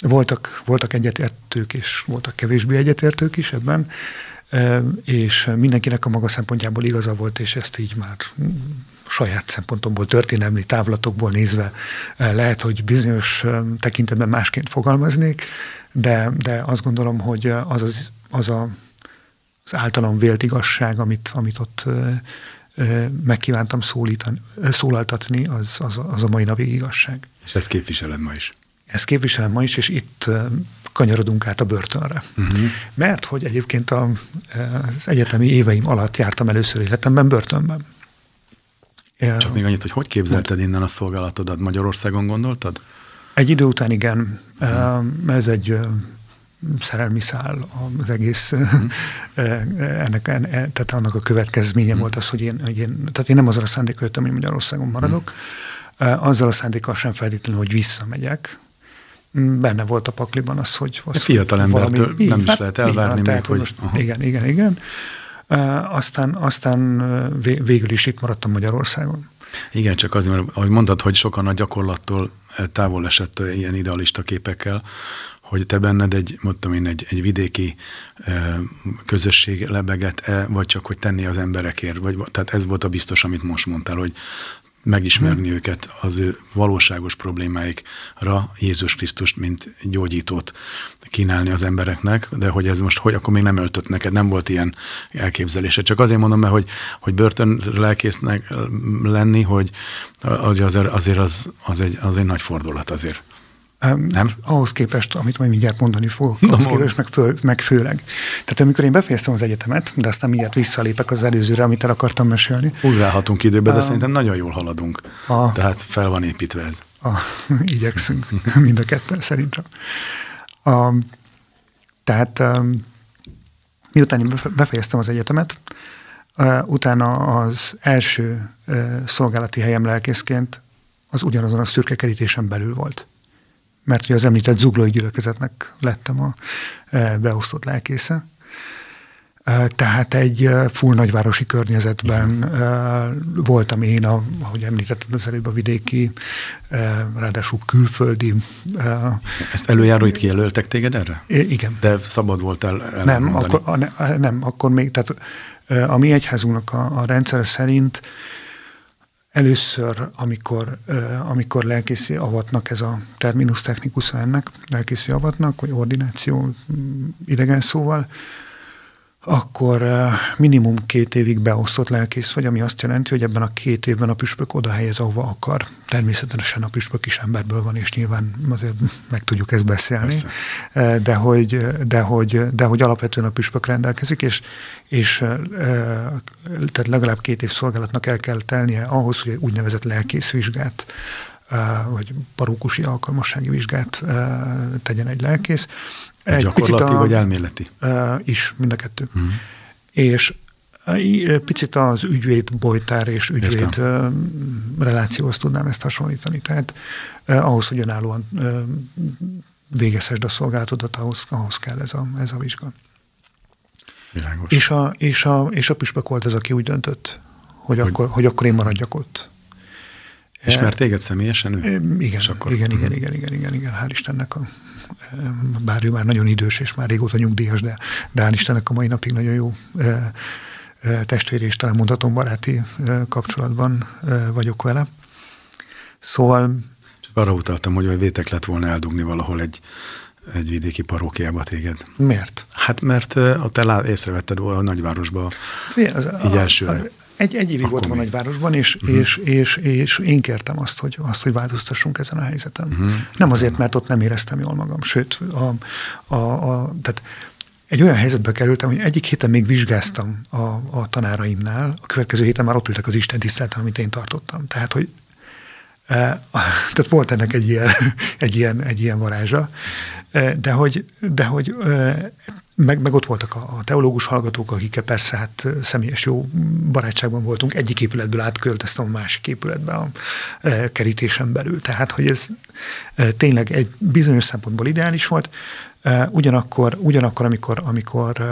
voltak, voltak egyetértők és voltak kevésbé egyetértők is ebben, és mindenkinek a maga szempontjából igaza volt, és ezt így már saját szempontomból, történelmi távlatokból nézve lehet, hogy bizonyos tekintetben másként fogalmaznék, de, de azt gondolom, hogy az az, az, a, az általam vélt igazság, amit, amit ott megkívántam szólítani, szólaltatni, az, az, az a mai napig igazság. És ezt képviseled ma is? Ezt képviselem ma is, és itt kanyarodunk át a börtönre. Uh-huh. Mert hogy egyébként a, az egyetemi éveim alatt jártam először életemben börtönben. Csak még annyit, hogy hogy képzelted innen a szolgálatodat? Magyarországon gondoltad? Egy idő után igen. Uh-huh. Ez egy szerelmi szál az egész, uh-huh. ennek, tehát annak a következménye uh-huh. volt az, hogy én, hogy én, tehát én nem azzal a szándékkal jöttem, hogy Magyarországon maradok, uh-huh. azzal a szándékkal sem feltétlenül, hogy visszamegyek, benne volt a pakliban az, hogy... Az, fiatal embertől valami, nem is hát, lehet elvárni még, hogy... Most, igen, igen, igen. Uh, aztán, aztán végül is itt maradtam Magyarországon. Igen, csak azért, mert ahogy mondtad, hogy sokan a gyakorlattól távol esett ilyen idealista képekkel, hogy te benned egy, mondtam én, egy, egy vidéki közösség lebegett-e, vagy csak hogy tenni az emberekért, vagy, tehát ez volt a biztos, amit most mondtál, hogy megismerni hmm. őket, az ő valóságos problémáikra Jézus Krisztust, mint gyógyítót kínálni az embereknek, de hogy ez most, hogy akkor még nem öltött neked, nem volt ilyen elképzelése. Csak azért mondom, mert hogy, hogy börtön lelkésznek lenni, hogy azért, azért az, az, egy, az egy nagy fordulat azért. Nem? Ahhoz képest, amit majd mindjárt mondani fogok, Na, ahhoz képest meg, föl, meg főleg. Tehát amikor én befejeztem az egyetemet, de aztán mindjárt visszalépek az előzőre, amit el akartam mesélni. Ugrálhatunk időbe, de um, szerintem nagyon jól haladunk. A, Tehát fel van építve ez. A, igyekszünk, mind a ketten szerintem. A, tehát um, miután én befejeztem az egyetemet, uh, utána az első uh, szolgálati helyem lelkészként az ugyanazon a szürke kerítésen belül volt mert hogy az említett zuglói gyülekezetnek lettem a e, beosztott lelkésze. E, tehát egy e, full nagyvárosi környezetben Igen. voltam én, a, ahogy említetted az előbb a vidéki, ráadásul külföldi. Ezt előjáróit kijelöltek téged erre? Igen. De szabad voltál Nem, akkor, ne, nem, akkor még, tehát a mi egyházunknak a, a rendszere szerint Először, amikor, amikor lelkészi avatnak, ez a terminus technikus ennek, lelkészi avatnak, vagy ordináció idegen szóval, akkor minimum két évig beosztott lelkész vagy, ami azt jelenti, hogy ebben a két évben a püspök oda helyez, ahova akar. Természetesen a püspök is emberből van, és nyilván azért meg tudjuk ezt beszélni, Persze. de hogy, de, hogy, de hogy alapvetően a püspök rendelkezik, és, és tehát legalább két év szolgálatnak el kell telnie ahhoz, hogy úgynevezett lelkészvizsgát vagy parókusi alkalmassági vizsgát tegyen egy lelkész, Ez egy gyakorlati a, vagy elméleti? Is, mind a kettő. Uh-huh. És picit az ügyvéd bolytár és ügyvéd Értem. relációhoz tudnám ezt hasonlítani. Tehát ahhoz, hogy önállóan végezhessd a szolgálatodat, ahhoz, ahhoz kell ez a, ez a vizsga. Világos. És a, és, a, és a püspök volt ez, aki úgy döntött, hogy, hogy, akkor, hogy akkor én maradjak ott. Ismert téged személyesen ő? Igen, akkor... igen, igen, igen, igen, igen, igen, hál' Istennek a, bár ő már nagyon idős és már régóta nyugdíjas, de, de hál' Istennek a mai napig nagyon jó testvéri és talán mondhatom baráti kapcsolatban vagyok vele. Szóval... Csak arra utaltam, hogy vétek lett volna eldugni valahol egy, egy vidéki parókiába téged. Miért? Hát mert a te észrevetted volna a nagyvárosba az, így elsőre. Egy, egy évig voltam a nagyvárosban, és, uh-huh. és, és, és én kértem azt, hogy, azt, hogy változtassunk ezen a helyzeten. Uh-huh. Nem azért, mert ott nem éreztem jól magam, sőt, a, a, a, tehát egy olyan helyzetbe kerültem, hogy egyik héten még vizsgáztam a, a tanáraimnál, a következő héten már ott ültek az Isten tiszteleten, amit én tartottam. Tehát, hogy e, tehát volt ennek egy ilyen, egy ilyen, egy ilyen varázsa, de hogy, de hogy meg, meg ott voltak a, teológus hallgatók, akikkel persze hát személyes jó barátságban voltunk. Egyik épületből átköltöztem a másik épületbe a e, kerítésen belül. Tehát, hogy ez tényleg egy bizonyos szempontból ideális volt. Ugyanakkor, ugyanakkor amikor, amikor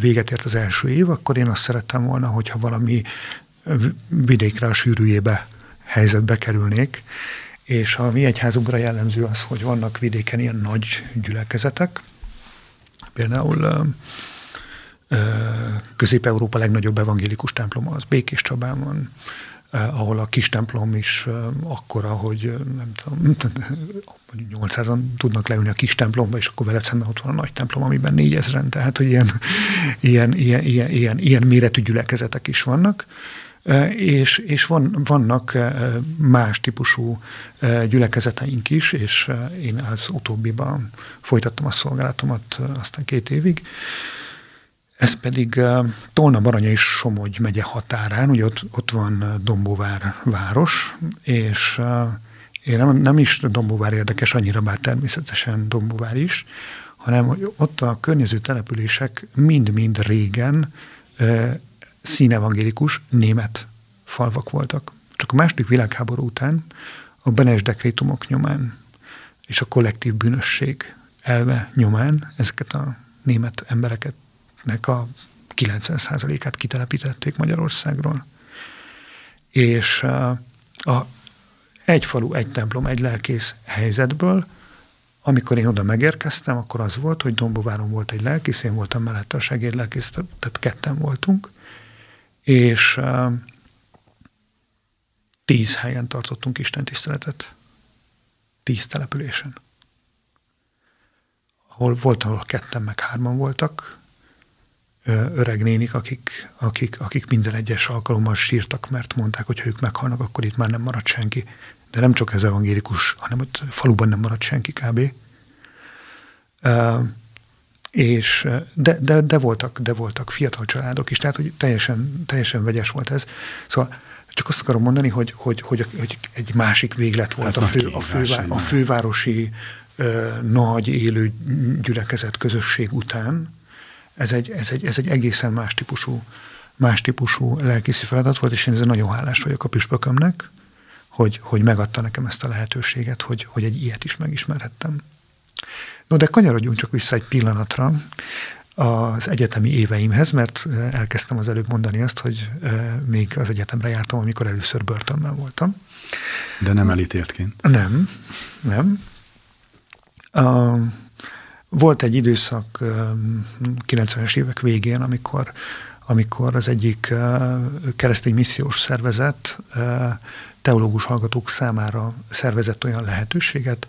véget ért az első év, akkor én azt szerettem volna, hogyha valami vidékre a sűrűjébe helyzetbe kerülnék, és a mi egyházunkra jellemző az, hogy vannak vidéken ilyen nagy gyülekezetek, például Közép-Európa legnagyobb evangélikus temploma az Békés Csabán van, ahol a kis templom is akkora, hogy nem tudom, 800-an tudnak leülni a kis templomba, és akkor veled szemben ott van a nagy templom, amiben 4000-en, tehát hogy ilyen, ilyen, ilyen, ilyen, ilyen, ilyen méretű gyülekezetek is vannak. És, és van, vannak más típusú gyülekezeteink is, és én az utóbbiban folytattam a szolgálatomat aztán két évig, ez pedig Tolna Baranya és Somogy megye határán, ugye ott, ott van Dombóvár város, és én nem, nem is Dombóvár érdekes annyira, bár természetesen Dombóvár is, hanem hogy ott a környező települések mind-mind régen színevangélikus német falvak voltak. Csak a második világháború után a Benes dekrétumok nyomán és a kollektív bűnösség elve nyomán ezeket a német embereket nek a 90%-át kitelepítették Magyarországról. És a egy falu, egy templom, egy lelkész helyzetből, amikor én oda megérkeztem, akkor az volt, hogy Dombováron volt egy lelkész, én voltam mellette a segédlelkész, tehát ketten voltunk, és tíz helyen tartottunk Isten tiszteletet. Tíz településen. Ahol volt, ahol ketten meg hárman voltak, öreg nénik, akik, akik, akik minden egyes alkalommal sírtak, mert mondták, hogy ha ők meghalnak, akkor itt már nem marad senki. De nem csak ez evangélikus, hanem hogy faluban nem marad senki kb. És de, de, de, voltak, de voltak fiatal családok is, tehát hogy teljesen, teljesen vegyes volt ez. Szóval csak azt akarom mondani, hogy, hogy, hogy, hogy egy másik véglet volt hát a, fő, a, fővá, a fővárosi ö, nagy élő gyülekezet közösség után, ez egy, ez egy, ez egy egészen más típusú, más típusú lelkészi feladat volt, és én ezzel nagyon hálás vagyok a püspökömnek, hogy, hogy megadta nekem ezt a lehetőséget, hogy, hogy egy ilyet is megismerhettem. No, de kanyarodjunk csak vissza egy pillanatra az egyetemi éveimhez, mert elkezdtem az előbb mondani azt, hogy még az egyetemre jártam, amikor először börtönben voltam. De nem elítéltként? Nem, nem. Uh, volt egy időszak 90-es évek végén, amikor, amikor az egyik keresztény missziós szervezet teológus hallgatók számára szervezett olyan lehetőséget,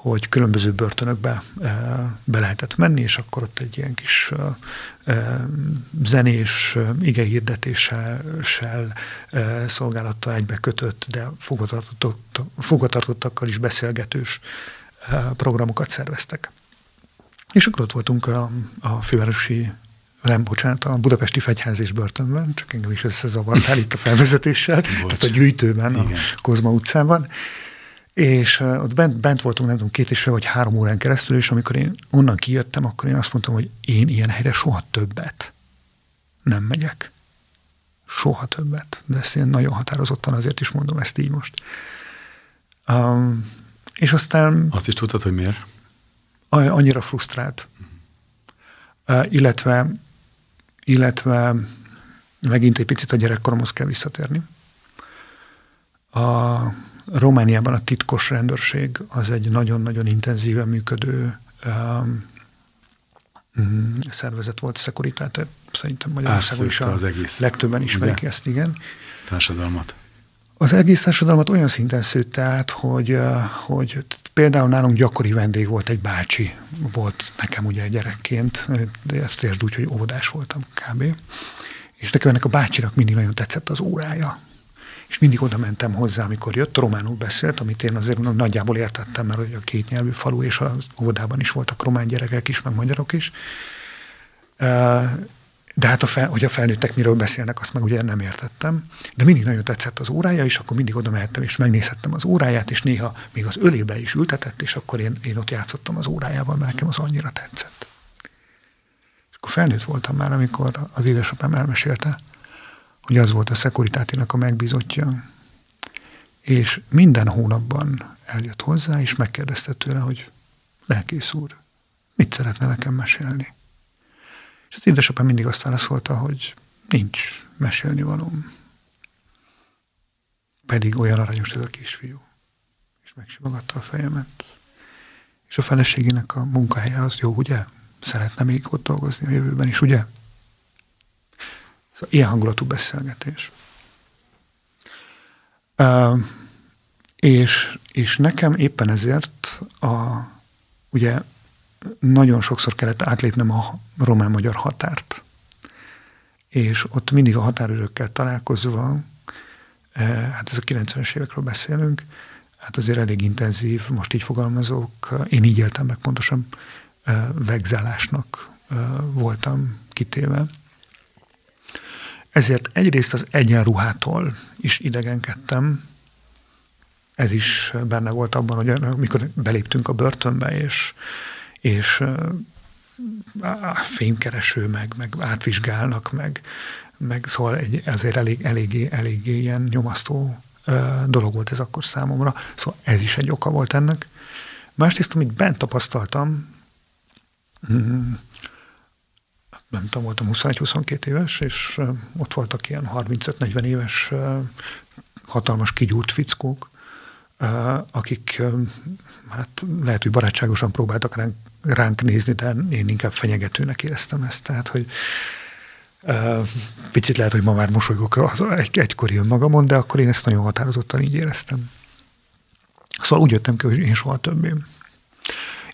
hogy különböző börtönökbe be lehetett menni, és akkor ott egy ilyen kis zenés igehirdetéssel szolgálattal egybe kötött, de fogatartottakkal is beszélgetős programokat szerveztek. És akkor ott voltunk a, a fővárosi nem, bocsánat, a budapesti fegyház és börtönben, csak engem is összezavartál itt a felvezetéssel, Bocs. tehát a gyűjtőben, Igen. a Kozma utcában. És uh, ott bent, bent voltunk, nem tudom, két és fél vagy három órán keresztül, és amikor én onnan kijöttem, akkor én azt mondtam, hogy én ilyen helyre soha többet nem megyek. Soha többet. De ezt én nagyon határozottan azért is mondom ezt így most. Um, és aztán... Azt is tudtad, hogy miért? Annyira frusztrált. Uh, illetve, illetve megint egy picit a gyerekkoromhoz kell visszatérni. A Romániában a titkos rendőrség az egy nagyon-nagyon intenzíven működő um, szervezet volt, Securitate, szerintem Magyarországon is a az egész, legtöbben ismerik ugye? ezt, igen. Társadalmat. Az egész társadalmat olyan szinten szőtte át, hogy, hogy például nálunk gyakori vendég volt egy bácsi, volt nekem ugye gyerekként, de ezt értsd úgy, hogy óvodás voltam kb. És nekem ennek a bácsinak mindig nagyon tetszett az órája. És mindig oda mentem hozzá, amikor jött, románul beszélt, amit én azért nagyjából értettem, mert a két nyelvű falu, és az óvodában is voltak román gyerekek is, meg magyarok is. De hát, a fel, hogy a felnőttek miről beszélnek, azt meg ugye nem értettem. De mindig nagyon tetszett az órája, és akkor mindig oda mehettem, és megnézhettem az óráját, és néha még az ölébe is ültetett, és akkor én, én ott játszottam az órájával, mert nekem az annyira tetszett. És akkor felnőtt voltam már, amikor az édesapám elmesélte, hogy az volt a szekuritátinak a megbízottja, és minden hónapban eljött hozzá, és megkérdezte tőle, hogy lelkész úr, mit szeretne nekem mesélni? És az édesapám mindig azt válaszolta, hogy nincs mesélni valóm. Pedig olyan aranyos ez a kisfiú. És megsimogatta a fejemet. És a feleségének a munkahelye az jó, ugye? Szeretne még ott dolgozni a jövőben is, ugye? Szóval ilyen hangulatú beszélgetés. Uh, és, és nekem éppen ezért a, ugye nagyon sokszor kellett átlépnem a román-magyar határt. És ott mindig a határőrökkel találkozva, hát ez a 90-es évekről beszélünk, hát azért elég intenzív, most így fogalmazok, én így éltem meg pontosan, vegzálásnak voltam kitéve. Ezért egyrészt az egyenruhától is idegenkedtem, ez is benne volt abban, hogy amikor beléptünk a börtönbe, és, és fémkereső, meg, meg átvizsgálnak, meg, meg szóval egy, azért elég, eléggé, eléggé ilyen nyomasztó dolog volt ez akkor számomra, szóval ez is egy oka volt ennek. Másrészt, amit bent tapasztaltam, nem tudom, voltam 21-22 éves, és ott voltak ilyen 35-40 éves hatalmas kigyúrt fickók, akik hát lehet, hogy barátságosan próbáltak ránk, ránk nézni, de én inkább fenyegetőnek éreztem ezt. Tehát, hogy picit lehet, hogy ma már mosolygok az egy, egykor jön magamon, de akkor én ezt nagyon határozottan így éreztem. Szóval úgy jöttem ki, hogy én soha többé.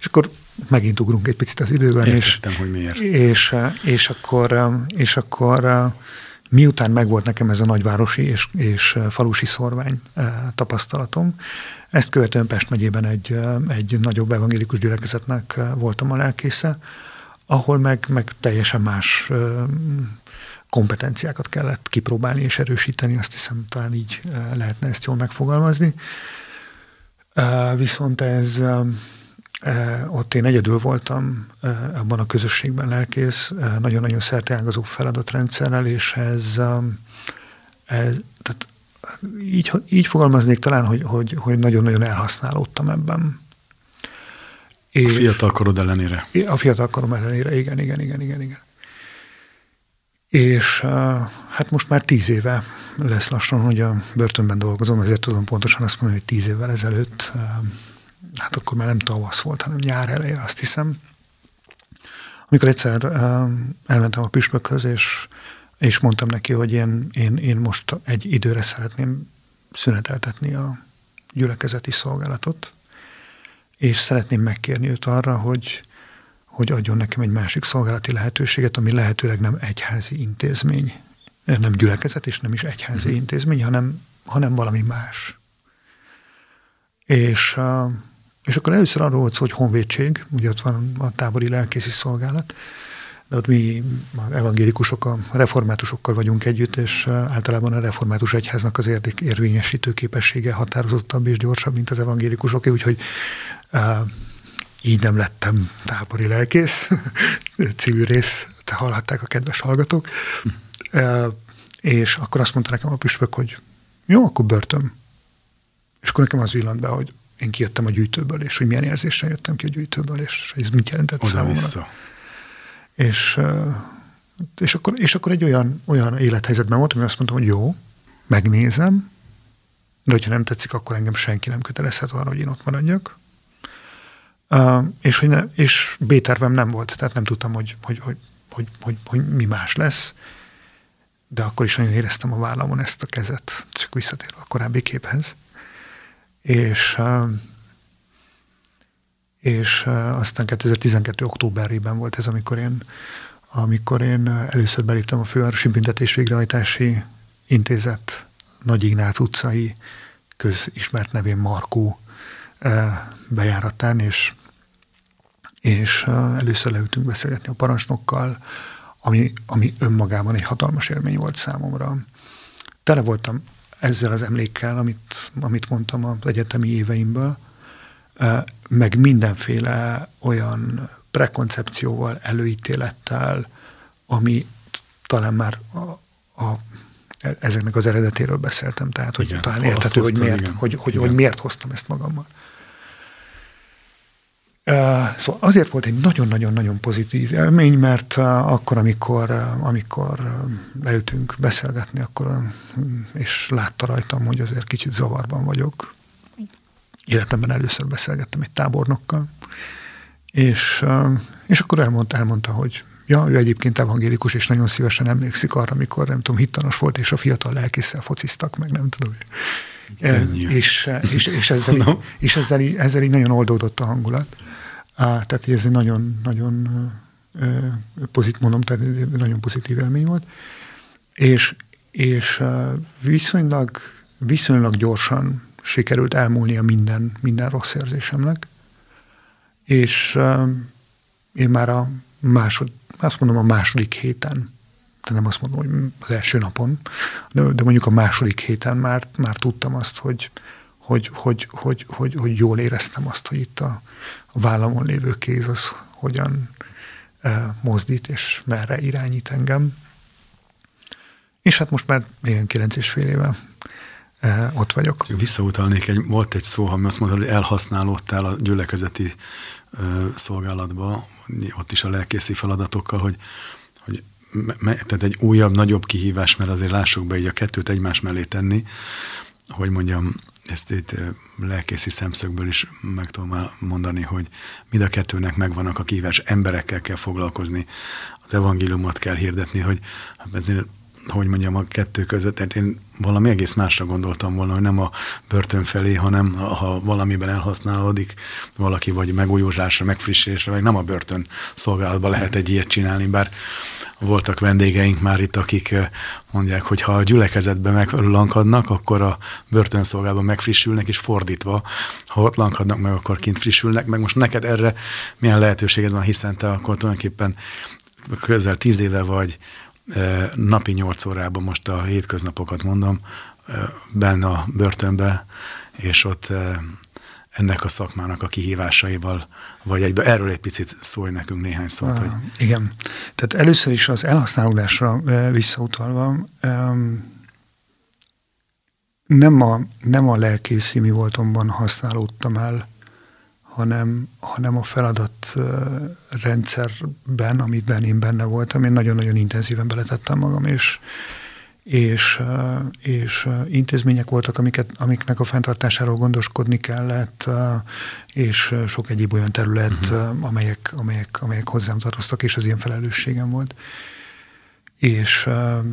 És akkor megint ugrunk egy picit az időben. Értettem, és, hogy miért. És, és akkor, és akkor miután megvolt nekem ez a nagyvárosi és, és falusi szorvány tapasztalatom, ezt követően Pest megyében egy, egy nagyobb evangélikus gyülekezetnek voltam a lelkésze, ahol meg, meg teljesen más kompetenciákat kellett kipróbálni és erősíteni, azt hiszem talán így lehetne ezt jól megfogalmazni. Viszont ez ott én egyedül voltam abban a közösségben lelkész, nagyon-nagyon szerteágazó feladatrendszerrel, és ez, ez tehát így, így fogalmaznék talán, hogy, hogy, hogy nagyon-nagyon elhasználódtam ebben. És a fiatal korod ellenére. A fiatal korom ellenére, igen, igen, igen, igen, igen. És hát most már tíz éve lesz lassan, hogy a börtönben dolgozom, ezért tudom pontosan azt mondani, hogy tíz évvel ezelőtt hát akkor már nem tavasz volt, hanem nyár eleje, azt hiszem. Amikor egyszer elmentem a püspökhöz, és, és mondtam neki, hogy én, én, én most egy időre szeretném szüneteltetni a gyülekezeti szolgálatot, és szeretném megkérni őt arra, hogy, hogy adjon nekem egy másik szolgálati lehetőséget, ami lehetőleg nem egyházi intézmény, nem gyülekezet, és nem is egyházi mm. intézmény, hanem, hanem valami más. És és akkor először arról volt szó, hogy honvédség, ugye ott van a tábori lelkészi szolgálat, de ott mi evangélikusok a reformátusokkal vagyunk együtt, és általában a református egyháznak az érvényesítő képessége határozottabb és gyorsabb, mint az evangélikusoké, úgyhogy így nem lettem tábori lelkész, civil rész, te hallhatták a kedves hallgatók. És akkor azt mondta nekem a püspök, hogy jó, akkor börtön. És akkor nekem az villant be, hogy én kijöttem a gyűjtőből, és hogy milyen érzéssel jöttem ki a gyűjtőből, és hogy ez mit jelentett Oda számomra. Vissza. És, és, akkor, és akkor egy olyan, olyan élethelyzetben voltam, hogy azt mondtam, hogy jó, megnézem, de hogyha nem tetszik, akkor engem senki nem kötelezhet arra, hogy én ott maradjak. Uh, és, hogy ne, és B-tervem nem volt, tehát nem tudtam, hogy, hogy, hogy, hogy, hogy, hogy mi más lesz, de akkor is nagyon éreztem a vállamon ezt a kezet, csak visszatérve a korábbi képhez. És, és aztán 2012. októberében volt ez, amikor én, amikor én először beléptem a Fővárosi Büntetés Végrehajtási Intézet Nagy Ignác utcai közismert nevén Markó bejáratán, és, és először leültünk beszélgetni a parancsnokkal, ami, ami önmagában egy hatalmas élmény volt számomra. Tele voltam ezzel az emlékkel, amit, amit mondtam az egyetemi éveimből, meg mindenféle olyan prekoncepcióval, előítélettel, ami talán már a, a, ezeknek az eredetéről beszéltem, tehát hogy igen, talán érthető, hogy miért, hogy, hogy, hogy miért hoztam ezt magammal. Szóval azért volt egy nagyon-nagyon-nagyon pozitív élmény, mert akkor, amikor, amikor leültünk beszélgetni, akkor, és látta rajtam, hogy azért kicsit zavarban vagyok. Életemben először beszélgettem egy tábornokkal, és, és akkor elmondta, elmondta, hogy ja, ő egyébként evangélikus, és nagyon szívesen emlékszik arra, amikor nem tudom, hittanos volt, és a fiatal lelkészsel fociztak meg, nem tudom. És, és, és, ezzel, no. és ezzel, ezzel így nagyon oldódott a hangulat. Á, tehát ez egy nagyon, nagyon pozitív, mondom, tehát nagyon pozitív élmény volt. És, és viszonylag, viszonylag gyorsan sikerült elmúlnia minden, minden rossz érzésemnek. És én már a másod, azt mondom a második héten, de nem azt mondom, hogy az első napon, de, de mondjuk a második héten már, már tudtam azt, hogy, hogy, hogy, hogy, hogy, hogy jól éreztem azt, hogy itt a, vállamon lévő kéz az hogyan e, mozdít és merre irányít engem. És hát most már ilyen kilenc és fél éve e, ott vagyok. Visszautalnék, egy, volt egy szó, ami azt mondta, hogy elhasználódtál a gyülekezeti e, szolgálatba, ott is a lelkészi feladatokkal, hogy, hogy me, tehát egy újabb, nagyobb kihívás, mert azért lássuk be így a kettőt egymás mellé tenni, hogy mondjam, ezt itt lelkészi szemszögből is meg tudom mondani, hogy mind a kettőnek megvannak a kívás, emberekkel kell foglalkozni, az evangéliumot kell hirdetni, hogy hát ezért hogy mondjam, a kettő között, tehát én valami egész másra gondoltam volna, hogy nem a börtön felé, hanem ha valamiben elhasználódik valaki, vagy megújulásra, megfrissítésre, vagy nem a börtön szolgálatban lehet egy ilyet csinálni, bár voltak vendégeink már itt, akik eh, mondják, hogy ha a gyülekezetben meglankadnak, akkor a börtönszolgálatban megfrissülnek, és fordítva, ha ott lankadnak meg, akkor kint frissülnek, meg. Most neked erre milyen lehetőséged van, hiszen te akkor tulajdonképpen közel tíz éve vagy napi nyolc órában, most a hétköznapokat mondom, benne a börtönbe, és ott ennek a szakmának a kihívásaival, vagy egybe. Erről egy picit szólj nekünk néhány szót. Ah, hogy... Igen. Tehát először is az elhasználódásra visszautalva, nem a, nem a lelkészi mi voltomban használódtam el, hanem, hanem a feladat rendszerben, amiben én benne voltam, én nagyon-nagyon intenzíven beletettem magam, és, és, és intézmények voltak, amiket, amiknek a fenntartásáról gondoskodni kellett, és sok egyéb olyan terület, uh-huh. amelyek, amelyek, amelyek hozzám tartoztak, és az ilyen felelősségem volt. És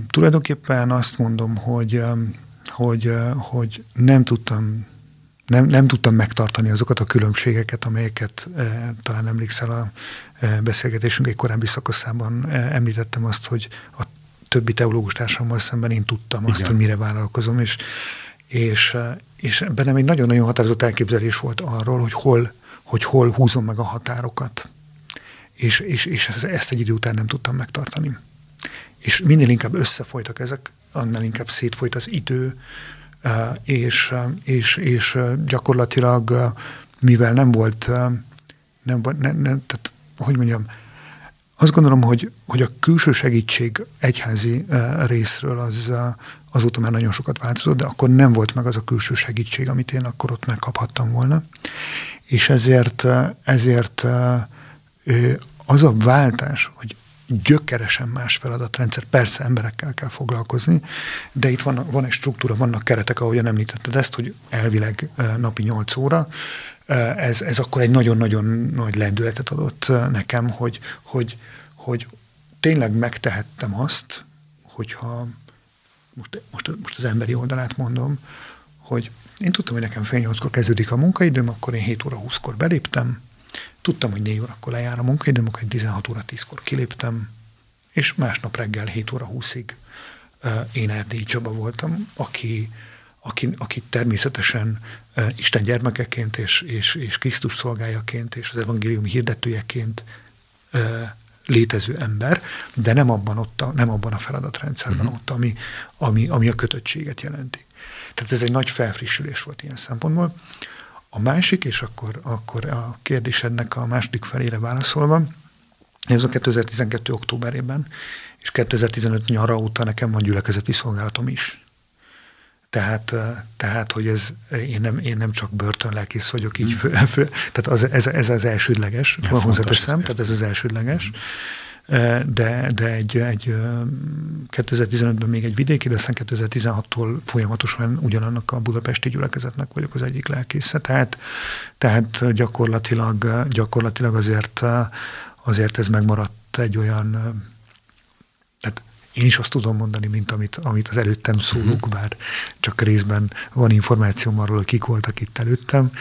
tulajdonképpen azt mondom, hogy, hogy, hogy nem tudtam nem, nem tudtam megtartani azokat a különbségeket, amelyeket e, talán emlékszel a e, beszélgetésünk egy korábbi szakaszában e, említettem azt, hogy a többi teológus társammal szemben én tudtam Igen. azt, hogy mire vállalkozom, és, és, és bennem egy nagyon-nagyon határozott elképzelés volt arról, hogy hol, hogy hol húzom meg a határokat. és, és, és ezt egy idő után nem tudtam megtartani. És minél inkább összefolytak ezek, annál inkább szétfolyt az idő, és, és, és gyakorlatilag, mivel nem volt, nem, nem, nem, tehát, hogy mondjam, azt gondolom, hogy, hogy a külső segítség egyházi részről az azóta már nagyon sokat változott, de akkor nem volt meg az a külső segítség, amit én akkor ott megkaphattam volna. És ezért, ezért az a váltás, hogy gyökeresen más feladatrendszer. Persze emberekkel kell foglalkozni, de itt van, van egy struktúra, vannak keretek, ahogyan említetted ezt, hogy elvileg napi 8 óra, ez, ez akkor egy nagyon-nagyon nagy lendületet adott nekem, hogy, hogy, hogy tényleg megtehettem azt, hogyha most, most, most az emberi oldalát mondom, hogy én tudtam, hogy nekem fél nyolckor kezdődik a munkaidőm, akkor én 7 óra 20-kor beléptem, tudtam, hogy 4 órakor lejár a munkaidőm, akkor 16 óra 10-kor kiléptem, és másnap reggel 7 óra 20-ig én Erdélyi Csaba voltam, aki, aki, aki természetesen Isten gyermekeként és, és, és Krisztus szolgájaként és az evangélium hirdetőjeként létező ember, de nem abban, ott a, nem abban a feladatrendszerben uh-huh. ott, ami, ami, ami a kötöttséget jelenti. Tehát ez egy nagy felfrissülés volt ilyen szempontból. A másik, és akkor, akkor a kérdésednek a második felére válaszolva, ez a 2012. októberében, és 2015 nyara óta nekem van gyülekezeti szolgálatom is. Tehát, tehát hogy ez, én nem, én nem csak börtönlelkész vagyok, így fő, fő, tehát az, ez, ez az elsődleges, ja, hozzáteszem, tehát ez az elsődleges. Mm de, de egy, egy 2015-ben még egy vidéki, de aztán 2016-tól folyamatosan ugyanannak a budapesti gyülekezetnek vagyok az egyik lelkésze. Tehát, tehát gyakorlatilag, gyakorlatilag azért, azért ez megmaradt egy olyan, tehát én is azt tudom mondani, mint amit, amit az előttem szólók, mhm. bár csak részben van információm arról, hogy kik voltak itt előttem,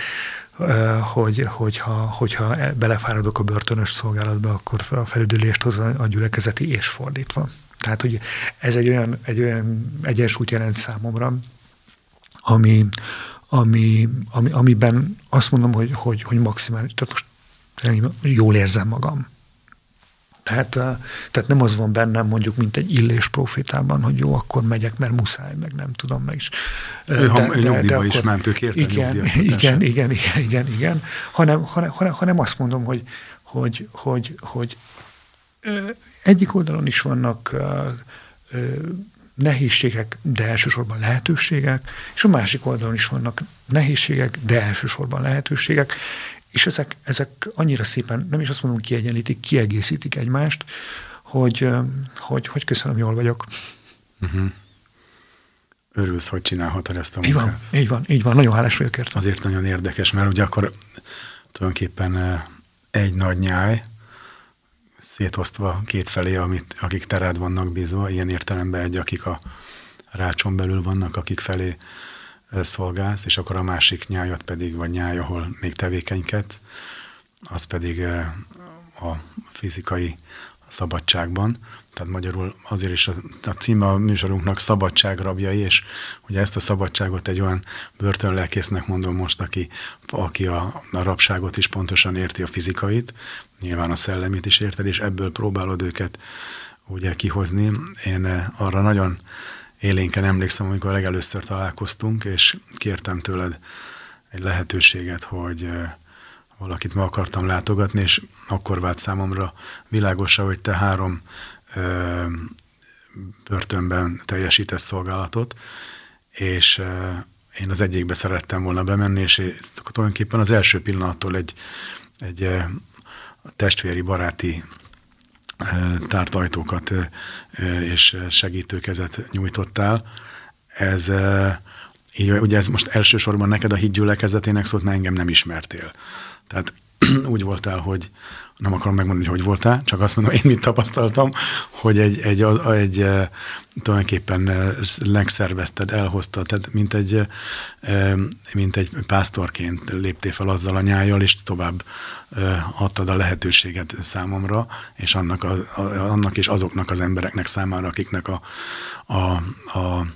hogy, hogyha, hogyha belefáradok a börtönös szolgálatba, akkor a felüdülést hoz a gyülekezeti és fordítva. Tehát, hogy ez egy olyan, egy olyan egyensúlyt jelent számomra, ami, ami, ami, amiben azt mondom, hogy, hogy, hogy maximális, tehát most jól érzem magam. Tehát, tehát nem az van bennem mondjuk, mint egy illés profitában, hogy jó, akkor megyek, mert muszáj, meg nem tudom, meg is. Ő, de, de, de, de akkor, is ment, ők értem igen, igen, igen, igen, igen, igen, hanem, hanem, hanem, hanem azt mondom, hogy, hogy, hogy, hogy egyik oldalon is vannak nehézségek, de elsősorban lehetőségek, és a másik oldalon is vannak nehézségek, de elsősorban lehetőségek, és ezek, ezek annyira szépen, nem is azt mondom, kiegyenlítik, kiegészítik egymást, hogy, hogy, hogy köszönöm, jól vagyok. Uh-huh. Örülsz, hogy csinálhatod ezt a munkát. Így van, így van, így van, nagyon hálás vagyok érte. Azért nagyon érdekes, mert ugye akkor tulajdonképpen egy nagy nyáj, szétosztva két felé, amit, akik terád vannak bízva, ilyen értelemben egy, akik a rácson belül vannak, akik felé szolgálsz, és akkor a másik nyájat pedig, vagy nyáj, ahol még tevékenykedsz, az pedig a fizikai szabadságban. Tehát magyarul azért is a, a címe a műsorunknak Szabadság rabjai, és ugye ezt a szabadságot egy olyan börtönlelkésznek mondom most, aki, aki a, a rabságot is pontosan érti a fizikait, nyilván a szellemét is érted, és ebből próbálod őket ugye kihozni. Én arra nagyon élénken emlékszem, amikor legelőször találkoztunk, és kértem tőled egy lehetőséget, hogy valakit meg akartam látogatni, és akkor vált számomra világosra, hogy te három ö, börtönben teljesítesz szolgálatot, és ö, én az egyikbe szerettem volna bemenni, és tulajdonképpen az első pillanattól egy, egy testvéri, baráti tárt ajtókat és segítőkezet nyújtottál. Ez, így, ugye ez most elsősorban neked a hídgyülekezetének szólt, mert engem nem ismertél. Tehát úgy voltál, hogy nem akarom megmondani, hogy hogy voltál, csak azt mondom, én mit tapasztaltam, hogy egy, egy, egy, egy tulajdonképpen legszervezted, elhoztad, tehát mint egy, mint egy pásztorként léptél fel azzal a nyájjal, és tovább adtad a lehetőséget számomra, és annak, a, annak és azoknak az embereknek számára, akiknek a, a, a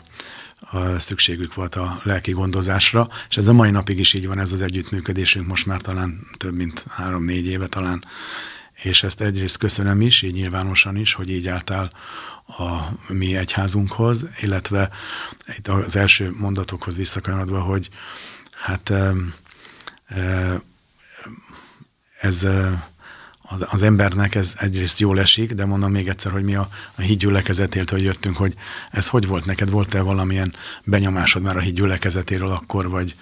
a szükségük volt a lelki gondozásra, és ez a mai napig is így van, ez az együttműködésünk most már talán több mint három-négy éve talán, és ezt egyrészt köszönöm is, így nyilvánosan is, hogy így álltál a mi egyházunkhoz, illetve itt az első mondatokhoz visszakanyarodva, hogy hát ez az, az embernek ez egyrészt jól esik, de mondom még egyszer, hogy mi a, a hídgyülekezetéltől jöttünk, hogy ez hogy volt neked? Volt-e valamilyen benyomásod már a hídgyülekezetéről akkor, vagy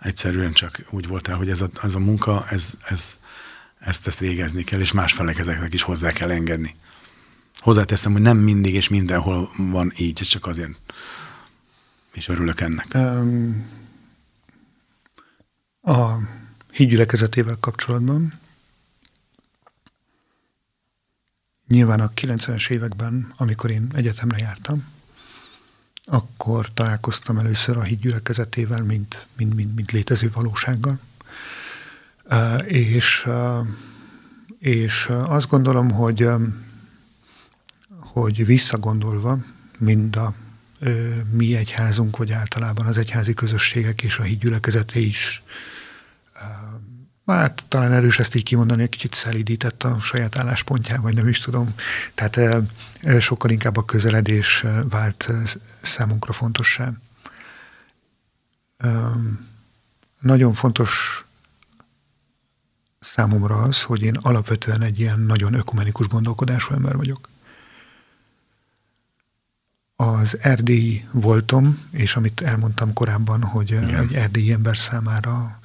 egyszerűen csak úgy voltál, hogy ez a, ez a munka, ez, ez, ezt, ezt végezni kell, és más felekezeknek is hozzá kell engedni. Hozzáteszem, hogy nem mindig és mindenhol van így, csak azért és örülök ennek. Um, a hídgyülekezetével kapcsolatban Nyilván a 90-es években, amikor én egyetemre jártam, akkor találkoztam először a hídgyülekezetével, mint, mint, mint, mint létező valósággal. És, és azt gondolom, hogy, hogy visszagondolva, mind a mi egyházunk, vagy általában az egyházi közösségek és a hídgyülekezeté is hát talán erős ezt így kimondani, egy kicsit szelídített a saját álláspontján, vagy nem is tudom. Tehát sokkal inkább a közeledés vált számunkra fontossá. Nagyon fontos számomra az, hogy én alapvetően egy ilyen nagyon ökumenikus gondolkodású ember vagyok. Az erdélyi voltom, és amit elmondtam korábban, hogy Igen. egy erdélyi ember számára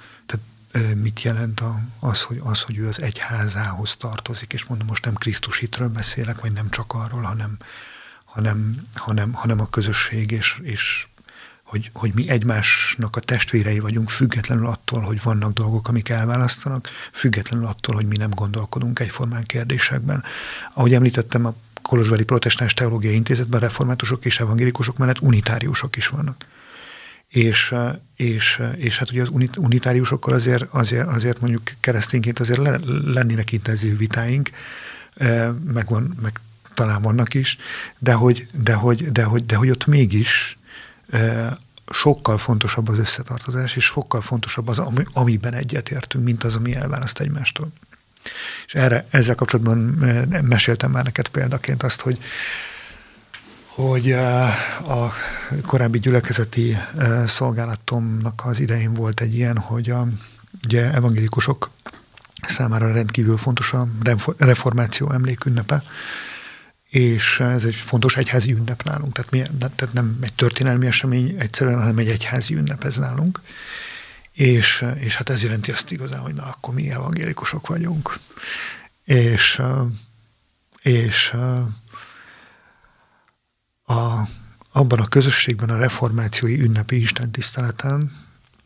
mit jelent az, hogy, az, hogy ő az egyházához tartozik, és mondom, most nem Krisztus hitről beszélek, vagy nem csak arról, hanem, hanem, hanem, hanem a közösség, és, és hogy, hogy mi egymásnak a testvérei vagyunk, függetlenül attól, hogy vannak dolgok, amik elválasztanak, függetlenül attól, hogy mi nem gondolkodunk egyformán kérdésekben. Ahogy említettem, a Kolozsvári Protestáns Teológiai Intézetben reformátusok és evangélikusok mellett unitáriusok is vannak és, és, és hát ugye az unitáriusokkal azért, azért, azért mondjuk keresztényként azért lennének intenzív vitáink, meg, van, meg talán vannak is, de hogy, de hogy, de hogy, de hogy ott mégis sokkal fontosabb az összetartozás, és sokkal fontosabb az, amiben egyetértünk, mint az, ami elválaszt egymástól. És erre, ezzel kapcsolatban meséltem már neked példaként azt, hogy hogy eh, a korábbi gyülekezeti eh, szolgálatomnak az idején volt egy ilyen, hogy a ugye evangélikusok számára rendkívül fontos a reformáció emlékünnepe, és ez egy fontos egyházi ünnep nálunk. Tehát, mi, tehát nem egy történelmi esemény egyszerűen, hanem egy egyházi ünnep ez nálunk. És, és hát ez jelenti azt igazán, hogy na, akkor mi evangélikusok vagyunk. És, eh, és a, abban a közösségben a reformációi ünnepi istentiszteleten,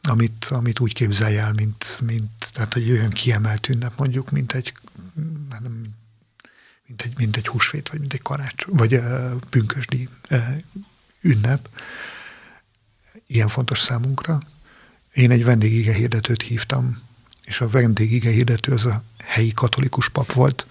amit, amit úgy képzelj el, mint, mint tehát egy olyan kiemelt ünnep mondjuk, mint egy, nem, mint egy, mint egy húsvét, vagy mint egy karácsony, vagy uh, pünkösdi ünnep, ilyen fontos számunkra. Én egy vendégige hirdetőt hívtam, és a vendégige hirdető az a helyi katolikus pap volt,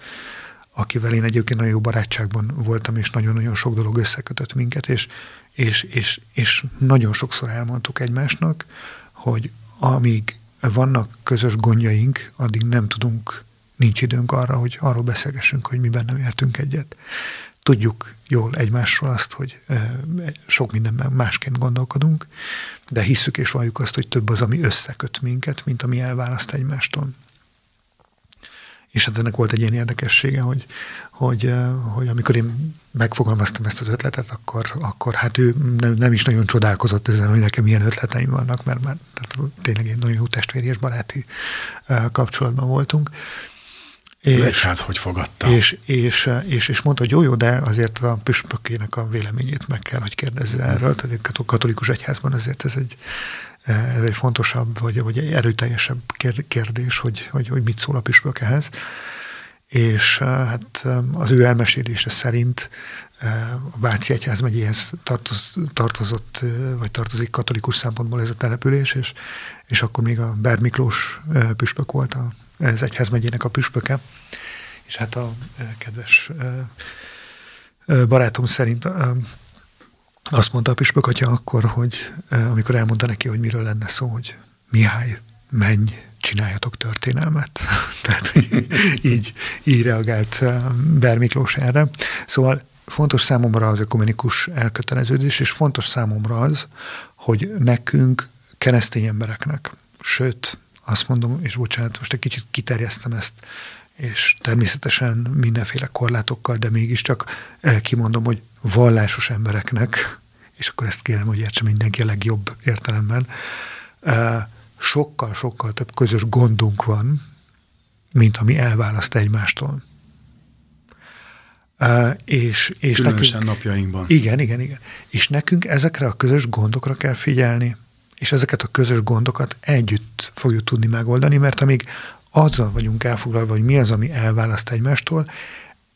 akivel én egyébként nagyon jó barátságban voltam, és nagyon-nagyon sok dolog összekötött minket, és, és, és, és nagyon sokszor elmondtuk egymásnak, hogy amíg vannak közös gondjaink, addig nem tudunk, nincs időnk arra, hogy arról beszélgessünk, hogy mi nem értünk egyet. Tudjuk jól egymásról azt, hogy sok mindenben másként gondolkodunk, de hisszük és valljuk azt, hogy több az, ami összeköt minket, mint ami elválaszt egymástól. És hát ennek volt egy ilyen érdekessége, hogy, hogy, hogy amikor én megfogalmaztam ezt az ötletet, akkor, akkor hát ő nem, nem is nagyon csodálkozott ezen, hogy nekem milyen ötleteim vannak, mert már tehát tényleg egy nagyon jó testvéri és baráti kapcsolatban voltunk. És, az egyház hogy fogadta? És, és, és, és mondta, hogy jó, jó, de azért a püspökének a véleményét meg kell, hogy kérdezze erről. Tehát a katolikus egyházban azért ez egy, ez egy fontosabb, vagy, vagy egy erőteljesebb kérdés, hogy, hogy, hogy mit szól a püspök ehhez. És hát az ő elmesélése szerint a Váci Egyház megyéhez tartoz, tartozott, vagy tartozik katolikus szempontból ez a település, és, és akkor még a Ber Miklós püspök volt a, az egyházmegyének a püspöke, és hát a kedves barátom szerint azt mondta a püspök atya akkor, hogy amikor elmondta neki, hogy miről lenne szó, hogy Mihály, menj, csináljatok történelmet. Tehát így, így reagált Ber Miklós erre. Szóval fontos számomra az ökumenikus elköteleződés, és fontos számomra az, hogy nekünk, keresztény embereknek, sőt, azt mondom, és bocsánat, most egy kicsit kiterjesztem ezt, és természetesen mindenféle korlátokkal, de mégiscsak kimondom, hogy vallásos embereknek, és akkor ezt kérem, hogy értse mindenki a legjobb értelemben, sokkal-sokkal több közös gondunk van, mint ami elválaszt egymástól. Uh, és, és Különösen nekünk, napjainkban. Igen, igen, igen. És nekünk ezekre a közös gondokra kell figyelni, és ezeket a közös gondokat együtt fogjuk tudni megoldani, mert amíg azzal vagyunk elfoglalva, hogy mi az, ami elválaszt egymástól,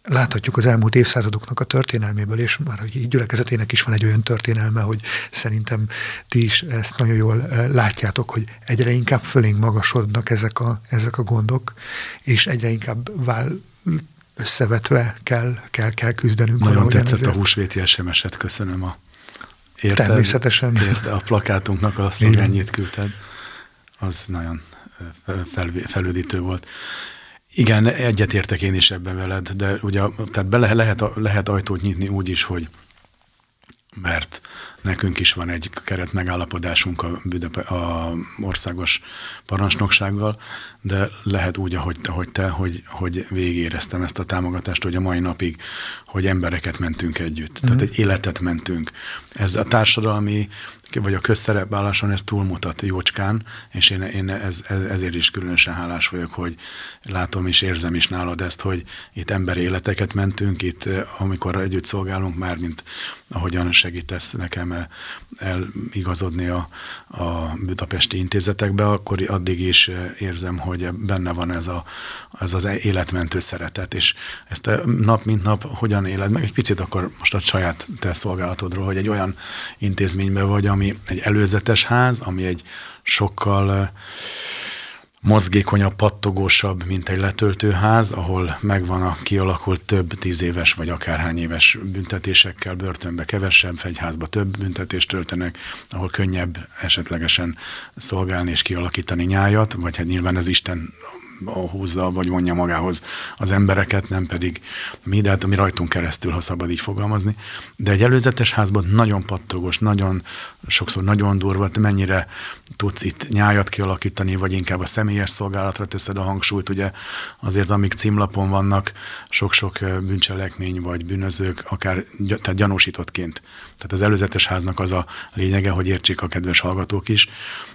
láthatjuk az elmúlt évszázadoknak a történelméből, és már hogy így gyülekezetének is van egy olyan történelme, hogy szerintem ti is ezt nagyon jól látjátok, hogy egyre inkább fölénk magasodnak ezek a, ezek a gondok, és egyre inkább vál, összevetve kell, kell, kell küzdenünk. Nagyon tetszett ezért. a húsvéti SMS-et, köszönöm a érted, Természetesen. Érted, a plakátunknak a szlogenjét küldted. Az nagyon fel, felődítő volt. Igen, egyetértek én is ebben veled, de ugye tehát bele lehet, lehet ajtót nyitni úgy is, hogy mert nekünk is van egy keret megállapodásunk a, Büdepe, a országos parancsnoksággal, de lehet úgy, ahogy, ahogy te, hogy, hogy végéreztem ezt a támogatást, hogy a mai napig, hogy embereket mentünk együtt. Mm. Tehát egy életet mentünk. Ez a társadalmi vagy a közszerepválláson ez túlmutat jócskán, és én, én ez, ezért is különösen hálás vagyok, hogy látom és érzem is nálad ezt, hogy itt emberi életeket mentünk, itt amikor együtt szolgálunk már, mint ahogyan segítesz nekem eligazodni a, a budapesti intézetekbe, akkor addig is érzem, hogy benne van ez, a, ez az életmentő szeretet, és ezt nap mint nap hogyan éled meg, egy picit akkor most a saját te szolgálatodról, hogy egy olyan intézményben vagy, ami egy előzetes ház, ami egy sokkal mozgékonyabb, pattogósabb, mint egy letöltőház, ahol megvan a kialakult több tíz éves vagy akárhány éves büntetésekkel, börtönbe kevesebb, fegyházba több büntetést töltenek, ahol könnyebb esetlegesen szolgálni és kialakítani nyájat, vagy hát nyilván az Isten húzza, vagy vonja magához az embereket, nem pedig mi, de hát ami rajtunk keresztül, ha szabad így fogalmazni. De egy előzetes házban nagyon pattogos, nagyon sokszor nagyon durva, mennyire tudsz itt nyájat kialakítani, vagy inkább a személyes szolgálatra teszed a hangsúlyt, ugye azért amíg címlapon vannak sok-sok bűncselekmény, vagy bűnözők, akár tehát gyanúsítottként. Tehát az előzetes háznak az a lényege, hogy értsék a kedves hallgatók is,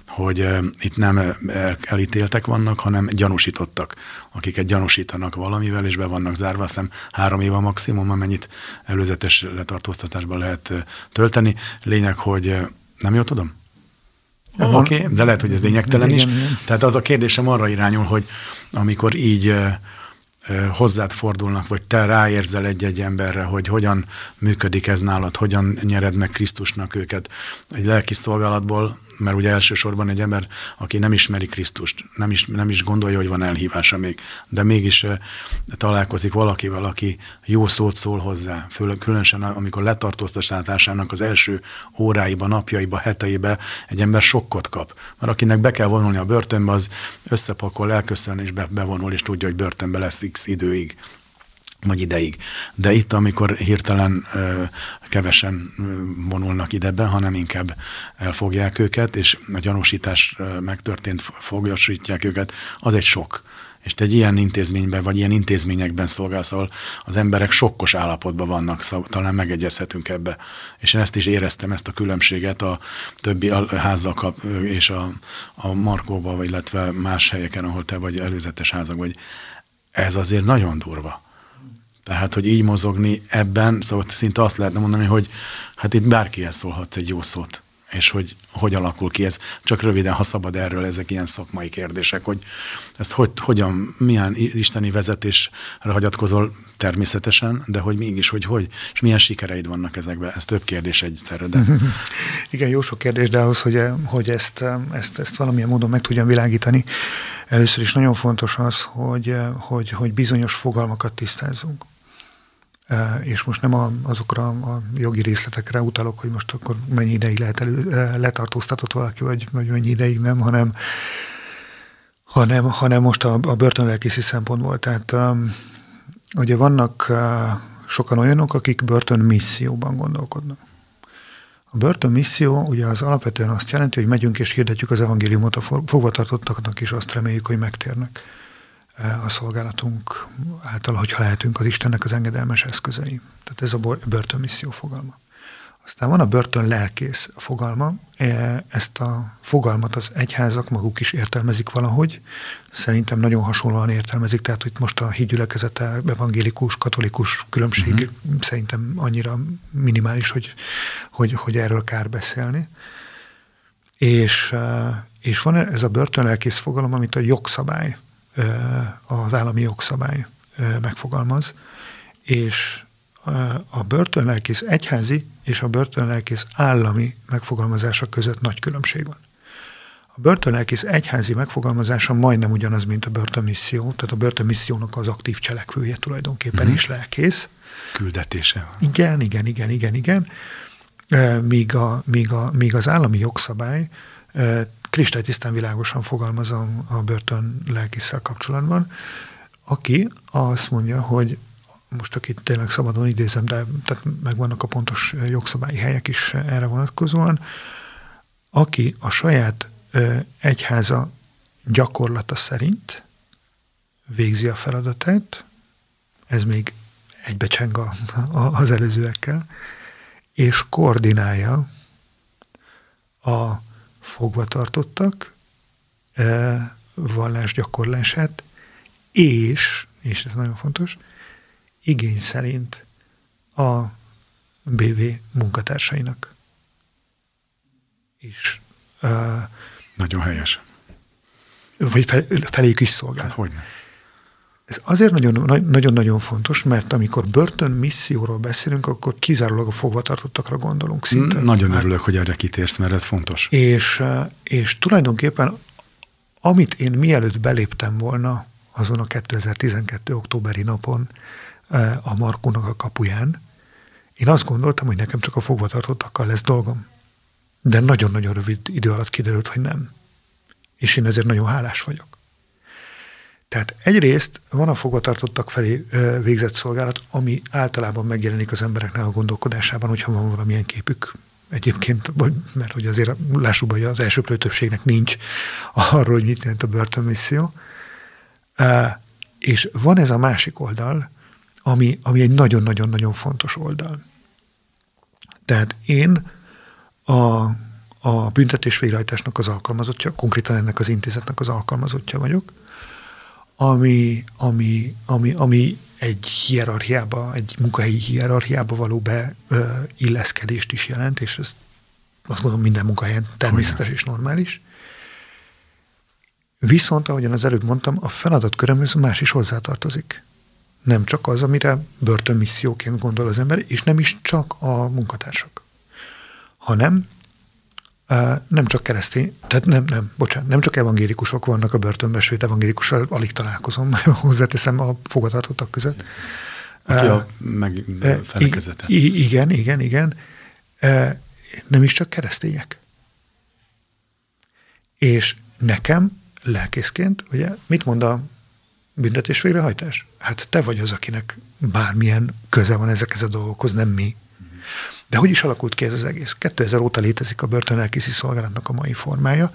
hogy itt nem elítéltek vannak, hanem gyanúsítottak, akiket gyanúsítanak valamivel, és be vannak zárva, azt hiszem három év a maximum, amennyit előzetes letartóztatásban lehet tölteni. Lényeg, hogy nem jól tudom? Oké, okay, de lehet, hogy ez lényegtelen igen, is. Igen. Tehát az a kérdésem arra irányul, hogy amikor így hozzád fordulnak, vagy te ráérzel egy-egy emberre, hogy hogyan működik ez nálad, hogyan nyered meg Krisztusnak őket. Egy lelki szolgálatból, mert ugye elsősorban egy ember, aki nem ismeri Krisztust, nem is, nem is gondolja, hogy van elhívása még, de mégis találkozik valakivel, aki jó szót szól hozzá, főleg különösen amikor letartóztatásának az első óráiba, napjaiba, heteibe egy ember sokkot kap. Mert akinek be kell vonulni a börtönbe, az összepakol, elköszön és be, bevonul, és tudja, hogy börtönbe lesz x időig vagy ideig. De itt, amikor hirtelen ö, kevesen vonulnak ide be, hanem inkább elfogják őket, és a gyanúsítás megtörtént, fogjasítják őket, az egy sok. És te egy ilyen intézményben, vagy ilyen intézményekben szolgálsz, ahol az emberek sokkos állapotban vannak, szóval talán megegyezhetünk ebbe. És én ezt is éreztem, ezt a különbséget a többi házzal és a, a Markóba, vagy illetve más helyeken, ahol te vagy előzetes házak, vagy ez azért nagyon durva. Tehát, hogy így mozogni ebben, szóval szinte azt lehetne mondani, hogy hát itt bárkihez szólhatsz egy jó szót, és hogy hogy alakul ki ez. Csak röviden, ha szabad erről, ezek ilyen szakmai kérdések, hogy ezt hogy, hogyan, milyen isteni vezetésre hagyatkozol természetesen, de hogy mégis, hogy hogy, és milyen sikereid vannak ezekben. Ez több kérdés egyszerre, de... Igen, jó sok kérdés, de ahhoz, hogy, hogy ezt, ezt, ezt valamilyen módon meg tudjam világítani, először is nagyon fontos az, hogy, hogy, hogy bizonyos fogalmakat tisztázzunk és most nem a, azokra a jogi részletekre utalok, hogy most akkor mennyi ideig lehet elő, letartóztatott valaki, vagy, vagy mennyi ideig nem, hanem hanem, hanem most a, a börtönlelkészi szempontból. Tehát um, ugye vannak sokan olyanok, akik börtön misszióban gondolkodnak. A börtön misszió ugye az alapvetően azt jelenti, hogy megyünk és hirdetjük az evangéliumot a fogvatartottaknak, és azt reméljük, hogy megtérnek a szolgálatunk által, hogyha lehetünk az Istennek az engedelmes eszközei. Tehát ez a börtön misszió fogalma. Aztán van a börtön lelkész fogalma, e, ezt a fogalmat az egyházak maguk is értelmezik valahogy. Szerintem nagyon hasonlóan értelmezik, tehát hogy most a hídgyülekezete, evangélikus, katolikus különbség uh-huh. szerintem annyira minimális, hogy, hogy, hogy erről kár beszélni. És, e, és van ez a börtönlelkész fogalom, amit a jogszabály, az állami jogszabály megfogalmaz, és a börtönlelkész egyházi és a börtönlelkész állami megfogalmazása között nagy különbség van. A börtönlelkész egyházi megfogalmazása majdnem ugyanaz, mint a börtönmisszió, tehát a börtönmissziónak az aktív cselekvője tulajdonképpen mm-hmm. is lelkész. Küldetése. Igen, igen, igen, igen, igen. Míg, a, míg, a, míg az állami jogszabály kristálytisztán világosan fogalmazom a börtön lelkészsel kapcsolatban, aki azt mondja, hogy most csak itt tényleg szabadon idézem, de tehát megvannak a pontos jogszabályi helyek is erre vonatkozóan, aki a saját egyháza gyakorlata szerint végzi a feladatát, ez még egybecseng a, a, az előzőekkel, és koordinálja a fogvatartottak e, vallás gyakorlását, és, és ez nagyon fontos, igény szerint a BV munkatársainak is. Uh, Nagyon helyes. Vagy fel, feléjük is szolgál. Hát, hogyne. Ez azért nagyon-nagyon fontos, mert amikor börtön misszióról beszélünk, akkor kizárólag a fogvatartottakra gondolunk szinte. Nagyon hát, örülök, hogy erre kitérsz, mert ez fontos. És, és tulajdonképpen, amit én mielőtt beléptem volna azon a 2012. októberi napon, a Markónak a kapuján, én azt gondoltam, hogy nekem csak a fogvatartottakkal lesz dolgom. De nagyon-nagyon rövid idő alatt kiderült, hogy nem. És én ezért nagyon hálás vagyok. Tehát egyrészt van a fogvatartottak felé végzett szolgálat, ami általában megjelenik az embereknek a gondolkodásában, hogyha van valamilyen képük egyébként, vagy, mert hogy azért lássuk, hogy az első többségnek nincs arról, hogy mit jelent a börtönmisszió. És van ez a másik oldal, ami, ami egy nagyon-nagyon-nagyon fontos oldal. Tehát én a, a büntetés végrehajtásnak az alkalmazottja, konkrétan ennek az intézetnek az alkalmazottja vagyok, ami, ami, ami, ami egy hierarchiába, egy munkahelyi hierarchiába való beilleszkedést is jelent, és ez azt gondolom minden munkahelyen természetes és normális. Viszont, ahogyan az előbb mondtam, a feladatkörömhöz más is hozzátartozik nem csak az, amire börtönmisszióként gondol az ember, és nem is csak a munkatársak, hanem nem csak keresztény, tehát nem, nem, bocsánat, nem csak evangélikusok vannak a börtönben, sőt evangélikussal alig találkozom, hozzáteszem a fogatartottak között. Aki a meg felekezete. Igen, igen, igen. Nem is csak keresztények. És nekem lelkészként, ugye, mit mond a büntetés végrehajtás? Hát te vagy az, akinek bármilyen köze van ezekhez a dolgokhoz, nem mi. De hogy is alakult ki ez az egész? 2000 óta létezik a börtönelkészi szolgálatnak a mai formája,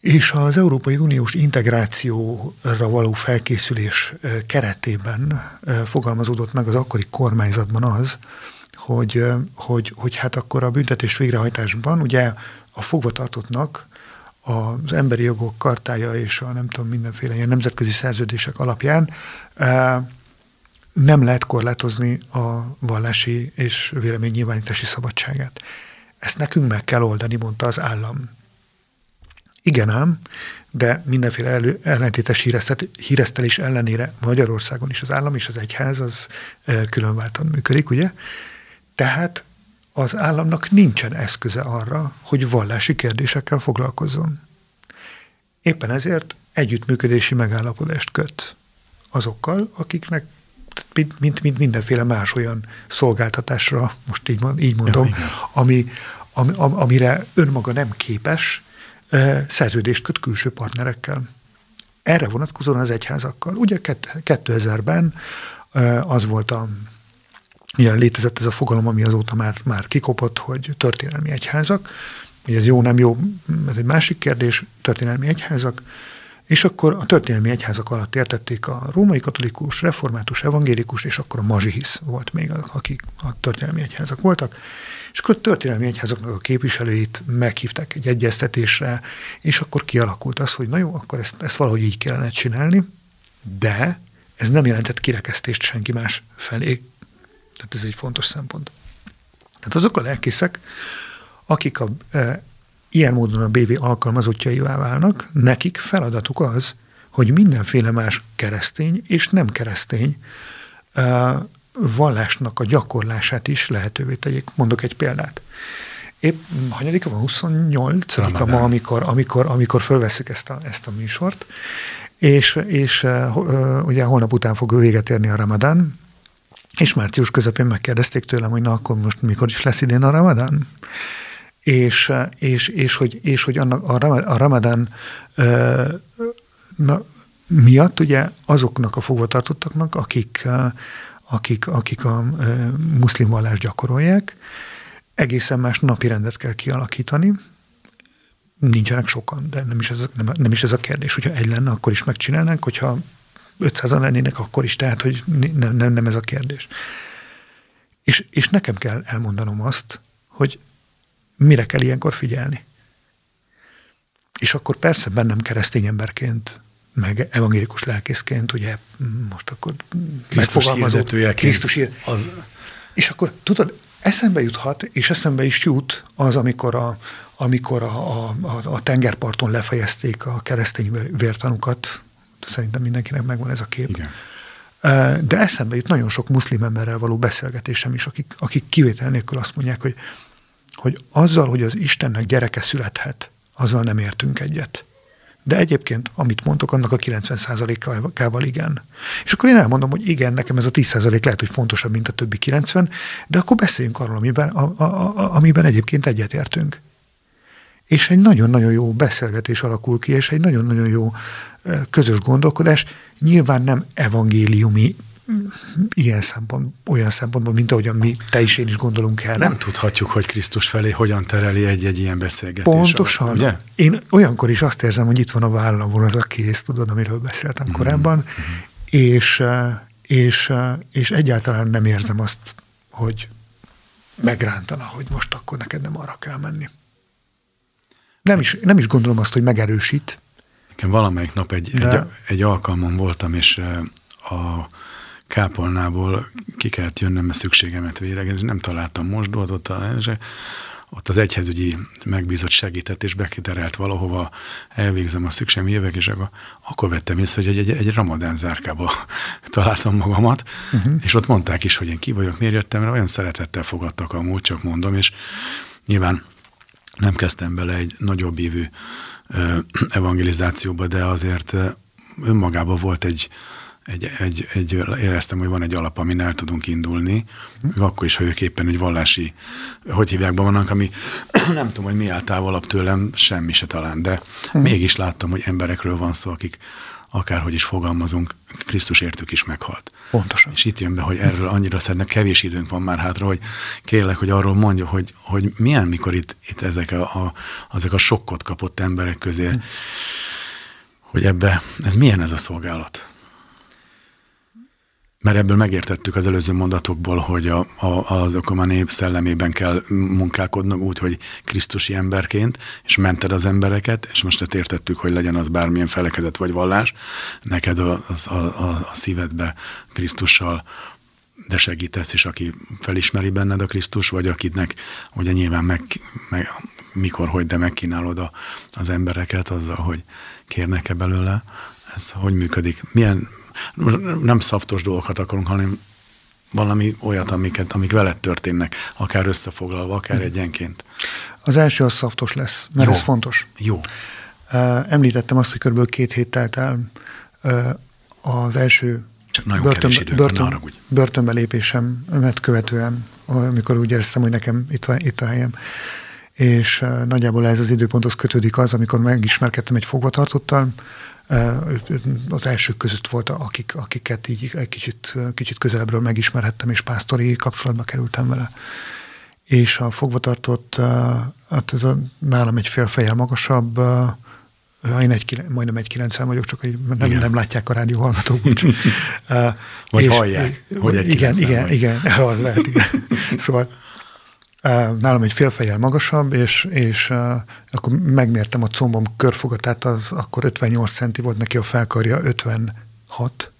és az Európai Uniós integrációra való felkészülés keretében fogalmazódott meg az akkori kormányzatban az, hogy, hogy, hogy hát akkor a büntetés végrehajtásban ugye a fogvatartottnak az emberi jogok kartája és a nem tudom mindenféle ilyen nemzetközi szerződések alapján nem lehet korlátozni a vallási és véleménynyilvánítási szabadságát. Ezt nekünk meg kell oldani, mondta az állam. Igen ám, de mindenféle elő, ellentétes híresztelés ellenére Magyarországon is az állam és az egyház az különváltan működik, ugye? Tehát az államnak nincsen eszköze arra, hogy vallási kérdésekkel foglalkozzon. Éppen ezért együttműködési megállapodást köt azokkal, akiknek mint, mint, mint mindenféle más olyan szolgáltatásra, most így, így mondom, ja, ami, ami, amire önmaga nem képes, szerződést köt külső partnerekkel. Erre vonatkozóan az egyházakkal. Ugye 2000-ben az volt a Ugye létezett ez a fogalom, ami azóta már, már kikopott, hogy történelmi egyházak. Ugye ez jó, nem jó, ez egy másik kérdés, történelmi egyházak. És akkor a történelmi egyházak alatt értették a római katolikus, református, evangélikus, és akkor a mazsihisz volt még, akik a történelmi egyházak voltak. És akkor a történelmi egyházaknak a képviselőit meghívták egy egyeztetésre, és akkor kialakult az, hogy na jó, akkor ezt, ezt valahogy így kellene csinálni, de ez nem jelentett kirekesztést senki más felé. Tehát ez egy fontos szempont. Tehát azok a lelkészek, akik a, e, ilyen módon a BV alkalmazottjaivá válnak, nekik feladatuk az, hogy mindenféle más keresztény és nem keresztény vallásnak a gyakorlását is lehetővé tegyék. Mondok egy példát. Épp hanyadika van, 28 ma, amikor, amikor, amikor fölveszük ezt a, ezt a műsort, és, és ugye holnap után fog véget érni a ramadán, és március közepén megkérdezték tőlem, hogy na akkor most mikor is lesz idén a ramadán? És, és, és, hogy, és hogy annak a ramadán na, miatt ugye azoknak a fogvatartottaknak, akik, akik, akik a muszlim vallást gyakorolják, egészen más napi rendet kell kialakítani, nincsenek sokan, de nem is ez nem, nem is ez a kérdés. Hogyha egy lenne, akkor is megcsinálnánk, hogyha 500-an lennének akkor is, tehát hogy nem, nem, nem ez a kérdés. És, és nekem kell elmondanom azt, hogy mire kell ilyenkor figyelni. És akkor persze bennem keresztény emberként, meg evangélikus lelkészként, ugye most akkor Krisztus megfogalmazott. Krisztus ír. Az... És akkor tudod, eszembe juthat, és eszembe is jut az, amikor a, amikor a, a, a tengerparton lefejezték a keresztény vértanukat, szerintem mindenkinek megvan ez a kép. Igen. De eszembe jut nagyon sok muszlim emberrel való beszélgetésem is, akik, akik kivétel nélkül azt mondják, hogy, hogy azzal, hogy az Istennek gyereke születhet, azzal nem értünk egyet. De egyébként, amit mondtok, annak a 90%-ával igen. És akkor én elmondom, hogy igen, nekem ez a 10% lehet, hogy fontosabb, mint a többi 90, de akkor beszéljünk arról, amiben, a, a, a, amiben egyébként egyetértünk és egy nagyon-nagyon jó beszélgetés alakul ki, és egy nagyon-nagyon jó közös gondolkodás. Nyilván nem evangéliumi ilyen szempont, olyan szempontból, mint ahogyan mi, te is, én is gondolunk erre. Nem tudhatjuk, hogy Krisztus felé hogyan tereli egy-egy ilyen beszélgetés. Pontosan. Ugye? Én olyankor is azt érzem, hogy itt van a vállamon az a kész, tudod, amiről beszéltem mm-hmm. korábban, mm-hmm. és, és, és egyáltalán nem érzem azt, hogy megrántana, hogy most akkor neked nem arra kell menni. Nem is, nem is gondolom azt, hogy megerősít. Nekem valamelyik nap egy, De... egy, egy alkalmon voltam, és a kápolnából ki kellett jönnöm, mert szükségemet véregezni, nem találtam mosdót, ott, a, ott az egyhezügyi megbízott segített, és bekiterelt valahova, elvégzem a szükségem, jövök, és akkor, akkor vettem észre, hogy egy, egy, egy ramadán zárkába találtam magamat, uh-huh. és ott mondták is, hogy én ki vagyok, miért jöttem, mert olyan szeretettel fogadtak amúgy, csak mondom, és nyilván nem kezdtem bele egy nagyobb évű evangelizációba, de azért önmagában volt egy, egy, egy, egy, éreztem, hogy van egy alap, amin el tudunk indulni, mm. akkor is, ha ők éppen egy vallási, hogy hívják be vannak, ami nem tudom, hogy mi áll távolabb tőlem, semmi se talán, de mm. mégis láttam, hogy emberekről van szó, akik akárhogy is fogalmazunk, Krisztus értük is meghalt. Pontosan. És itt jön be, hogy erről annyira szeretne, kevés időnk van már hátra, hogy kérlek, hogy arról mondja, hogy, hogy milyen, mikor itt, itt ezek a, a, azok a sokkot kapott emberek közé, hmm. hogy ebbe, ez milyen ez a szolgálat? Mert ebből megértettük az előző mondatokból, hogy a, a, azok a nép szellemében kell munkálkodnunk úgy, hogy Krisztusi emberként, és mented az embereket, és most értettük, hogy legyen az bármilyen felekezet vagy vallás, neked a, a, a, a szívedbe Krisztussal de segítesz is, aki felismeri benned a Krisztus, vagy akidnek ugye nyilván meg, meg mikor, hogy, de megkínálod a, az embereket azzal, hogy kérnek-e belőle. Ez hogy működik? Milyen, nem szaftos dolgokat akarunk, hanem valami olyat, amiket, amik veled történnek, akár összefoglalva, akár egyenként. Az első az szaftos lesz, mert Jó. ez fontos. Jó. Említettem azt, hogy kb. két hét telt el az első Csak nagyon börtön, időnk, börtön, börtönbe lépésemet követően, amikor úgy éreztem, hogy nekem itt, van, itt a helyem. és nagyjából ez az időponthoz kötődik az, amikor megismerkedtem egy fogvatartottal, az elsők között volt, akik, akiket így egy kicsit, kicsit közelebbről megismerhettem, és pásztori kapcsolatba kerültem vele. És a fogvatartott, hát ez a, nálam egy fél fejjel magasabb, én egy, majdnem egy 90 vagyok, csak nem, nem látják a rádió hallgatók. Vagy és, hallják, hogy egy Igen, igen, vagy. igen, az lehet, igen. Szóval nálam egy félfejjel magasabb, és, és akkor megmértem a combom körfogatát, az akkor 58 centi volt neki a felkarja, 56,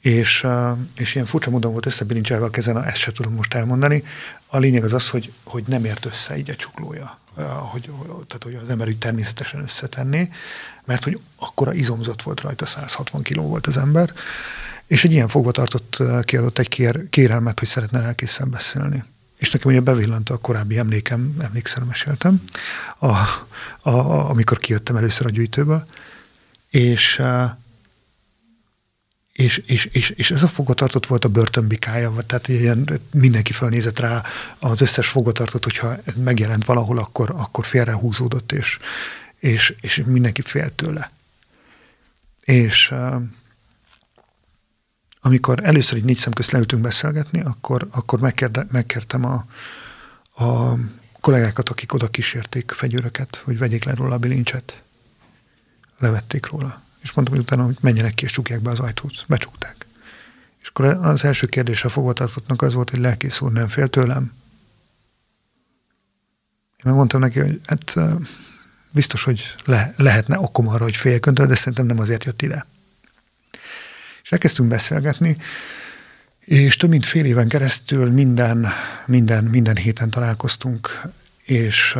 és, és ilyen furcsa módon volt összebilincselve a kezen, ezt sem tudom most elmondani. A lényeg az az, hogy, hogy nem ért össze így a csuklója, hogy, tehát hogy az ember úgy természetesen összetenné, mert hogy akkora izomzott volt rajta, 160 kiló volt az ember, és egy ilyen fogvatartott kiadott egy kér, kérelmet, hogy szeretne elkészen beszélni és nekem ugye bevillant a korábbi emlékem, emlékszem, meséltem, a, a, a, amikor kijöttem először a gyűjtőből, és, és, és, és, és ez a fogatartott volt a börtönbikája, tehát ilyen, mindenki fölnézett rá az összes fogatartott, hogyha megjelent valahol, akkor, akkor félre húzódott, és, és, és mindenki félt tőle. És amikor először egy négy szem közt leültünk beszélgetni, akkor, akkor megkértem a, a kollégákat, akik oda kísérték fegyőröket, hogy vegyék le róla a bilincset. Levették róla. És mondtam, hogy utána hogy menjenek ki és csukják be az ajtót. Becsukták. És akkor az első kérdése fogvatartottnak az volt, hogy lelkész úr nem fél tőlem. Én megmondtam neki, hogy hát biztos, hogy le, lehetne okom arra, hogy félköntől, de szerintem nem azért jött ide. Elkezdtünk beszélgetni, és több mint fél éven keresztül minden, minden, minden héten találkoztunk, és,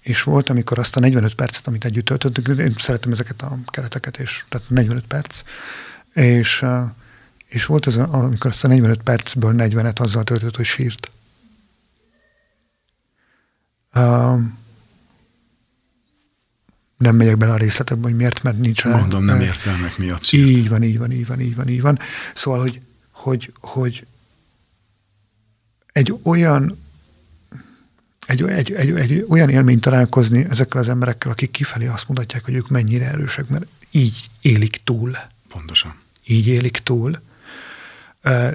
és volt, amikor azt a 45 percet, amit együtt töltöttünk, én szeretem ezeket a kereteket, és tehát 45 perc, és, és volt az, amikor azt a 45 percből 40-et azzal töltött, hogy sírt. Nem megyek bele a részletekbe, hogy miért, mert nincs Mondom, nem érzelmek miatt sírt. Így van, így van, így van, így van, így van. Szóval, hogy, hogy, hogy egy olyan egy, egy, egy, egy olyan élmény találkozni ezekkel az emberekkel, akik kifelé azt mutatják, hogy ők mennyire erősek, mert így élik túl. Pontosan. Így élik túl.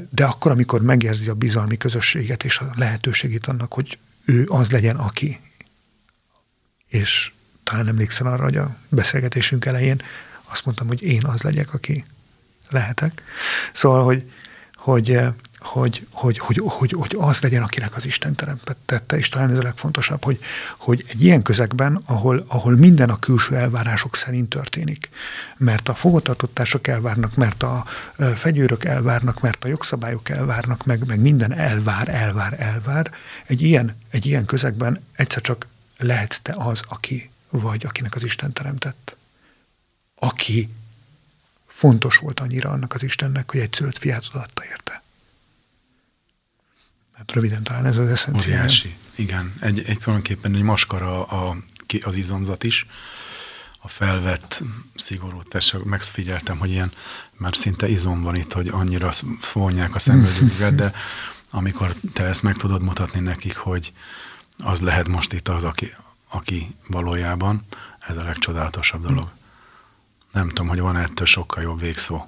De akkor, amikor megérzi a bizalmi közösséget és a lehetőségét annak, hogy ő az legyen, aki, és talán emlékszel arra, hogy a beszélgetésünk elején azt mondtam, hogy én az legyek, aki lehetek. Szóval, hogy, hogy, eh, hogy, hogy, hogy, hogy, hogy az legyen, akinek az Isten teremtette, és talán ez a legfontosabb, hogy, hogy egy ilyen közegben, ahol, ahol minden a külső elvárások szerint történik, mert a fogvatartottások elvárnak, mert a eh, fegyőrök elvárnak, mert a jogszabályok elvárnak, meg, meg minden elvár, elvár, elvár, egy ilyen, egy ilyen közegben egyszer csak lehetsz te az, aki vagy akinek az Isten teremtett. Aki fontos volt annyira annak az Istennek, hogy egyszülött fiát adta érte. Hát röviden talán ez az eszencia. Óriási. Igen, egy, egy tulajdonképpen egy maskara a, az izomzat is, a felvett szigorú test, megfigyeltem, hogy ilyen már szinte izom van itt, hogy annyira szólják a szemöldöküket, de amikor te ezt meg tudod mutatni nekik, hogy az lehet most itt az, aki, aki valójában ez a legcsodálatosabb dolog. Nem tudom, hogy van ettől sokkal jobb végszó,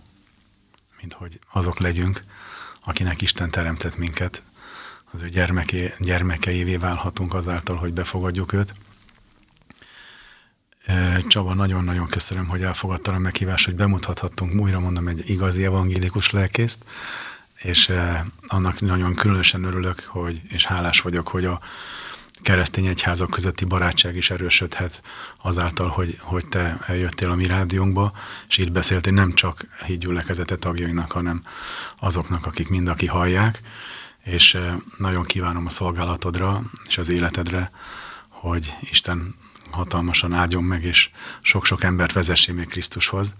mint hogy azok legyünk, akinek Isten teremtett minket, az ő gyermeké, gyermekeivé válhatunk azáltal, hogy befogadjuk őt. Csaba, nagyon-nagyon köszönöm, hogy elfogadtad a meghívást, hogy bemutathattunk, újra mondom, egy igazi evangélikus lelkészt, és annak nagyon különösen örülök, hogy, és hálás vagyok, hogy a keresztény egyházak közötti barátság is erősödhet azáltal, hogy, hogy te eljöttél a mi rádiónkba, és itt beszéltél nem csak hídgyülekezete tagjainak, hanem azoknak, akik mind aki hallják, és eh, nagyon kívánom a szolgálatodra és az életedre, hogy Isten hatalmasan áldjon meg, és sok-sok embert vezessé még Krisztushoz,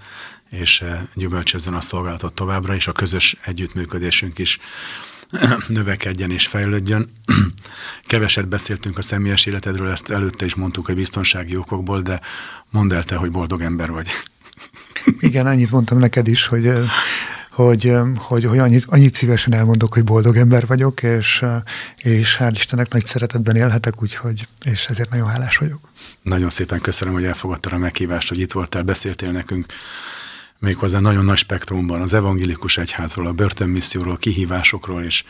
és eh, gyümölcsözzön a szolgálatot továbbra, és a közös együttműködésünk is növekedjen és fejlődjön. Keveset beszéltünk a személyes életedről, ezt előtte is mondtuk, hogy biztonsági okokból, de mondd el te, hogy boldog ember vagy. Igen, annyit mondtam neked is, hogy hogy, hogy, hogy annyit, annyit szívesen elmondok, hogy boldog ember vagyok, és, és hál' Istennek nagy szeretetben élhetek, úgyhogy, és ezért nagyon hálás vagyok. Nagyon szépen köszönöm, hogy elfogadtad a meghívást, hogy itt voltál, beszéltél nekünk méghozzá nagyon nagy spektrumban az evangélikus egyházról, a börtönmisszióról, kihívásokról, és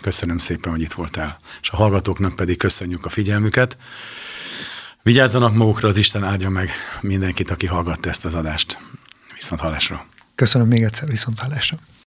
köszönöm szépen, hogy itt voltál. És a hallgatóknak pedig köszönjük a figyelmüket. Vigyázzanak magukra, az Isten áldja meg mindenkit, aki hallgatta ezt az adást. Viszont hallásra. Köszönöm még egyszer, viszont hallásra.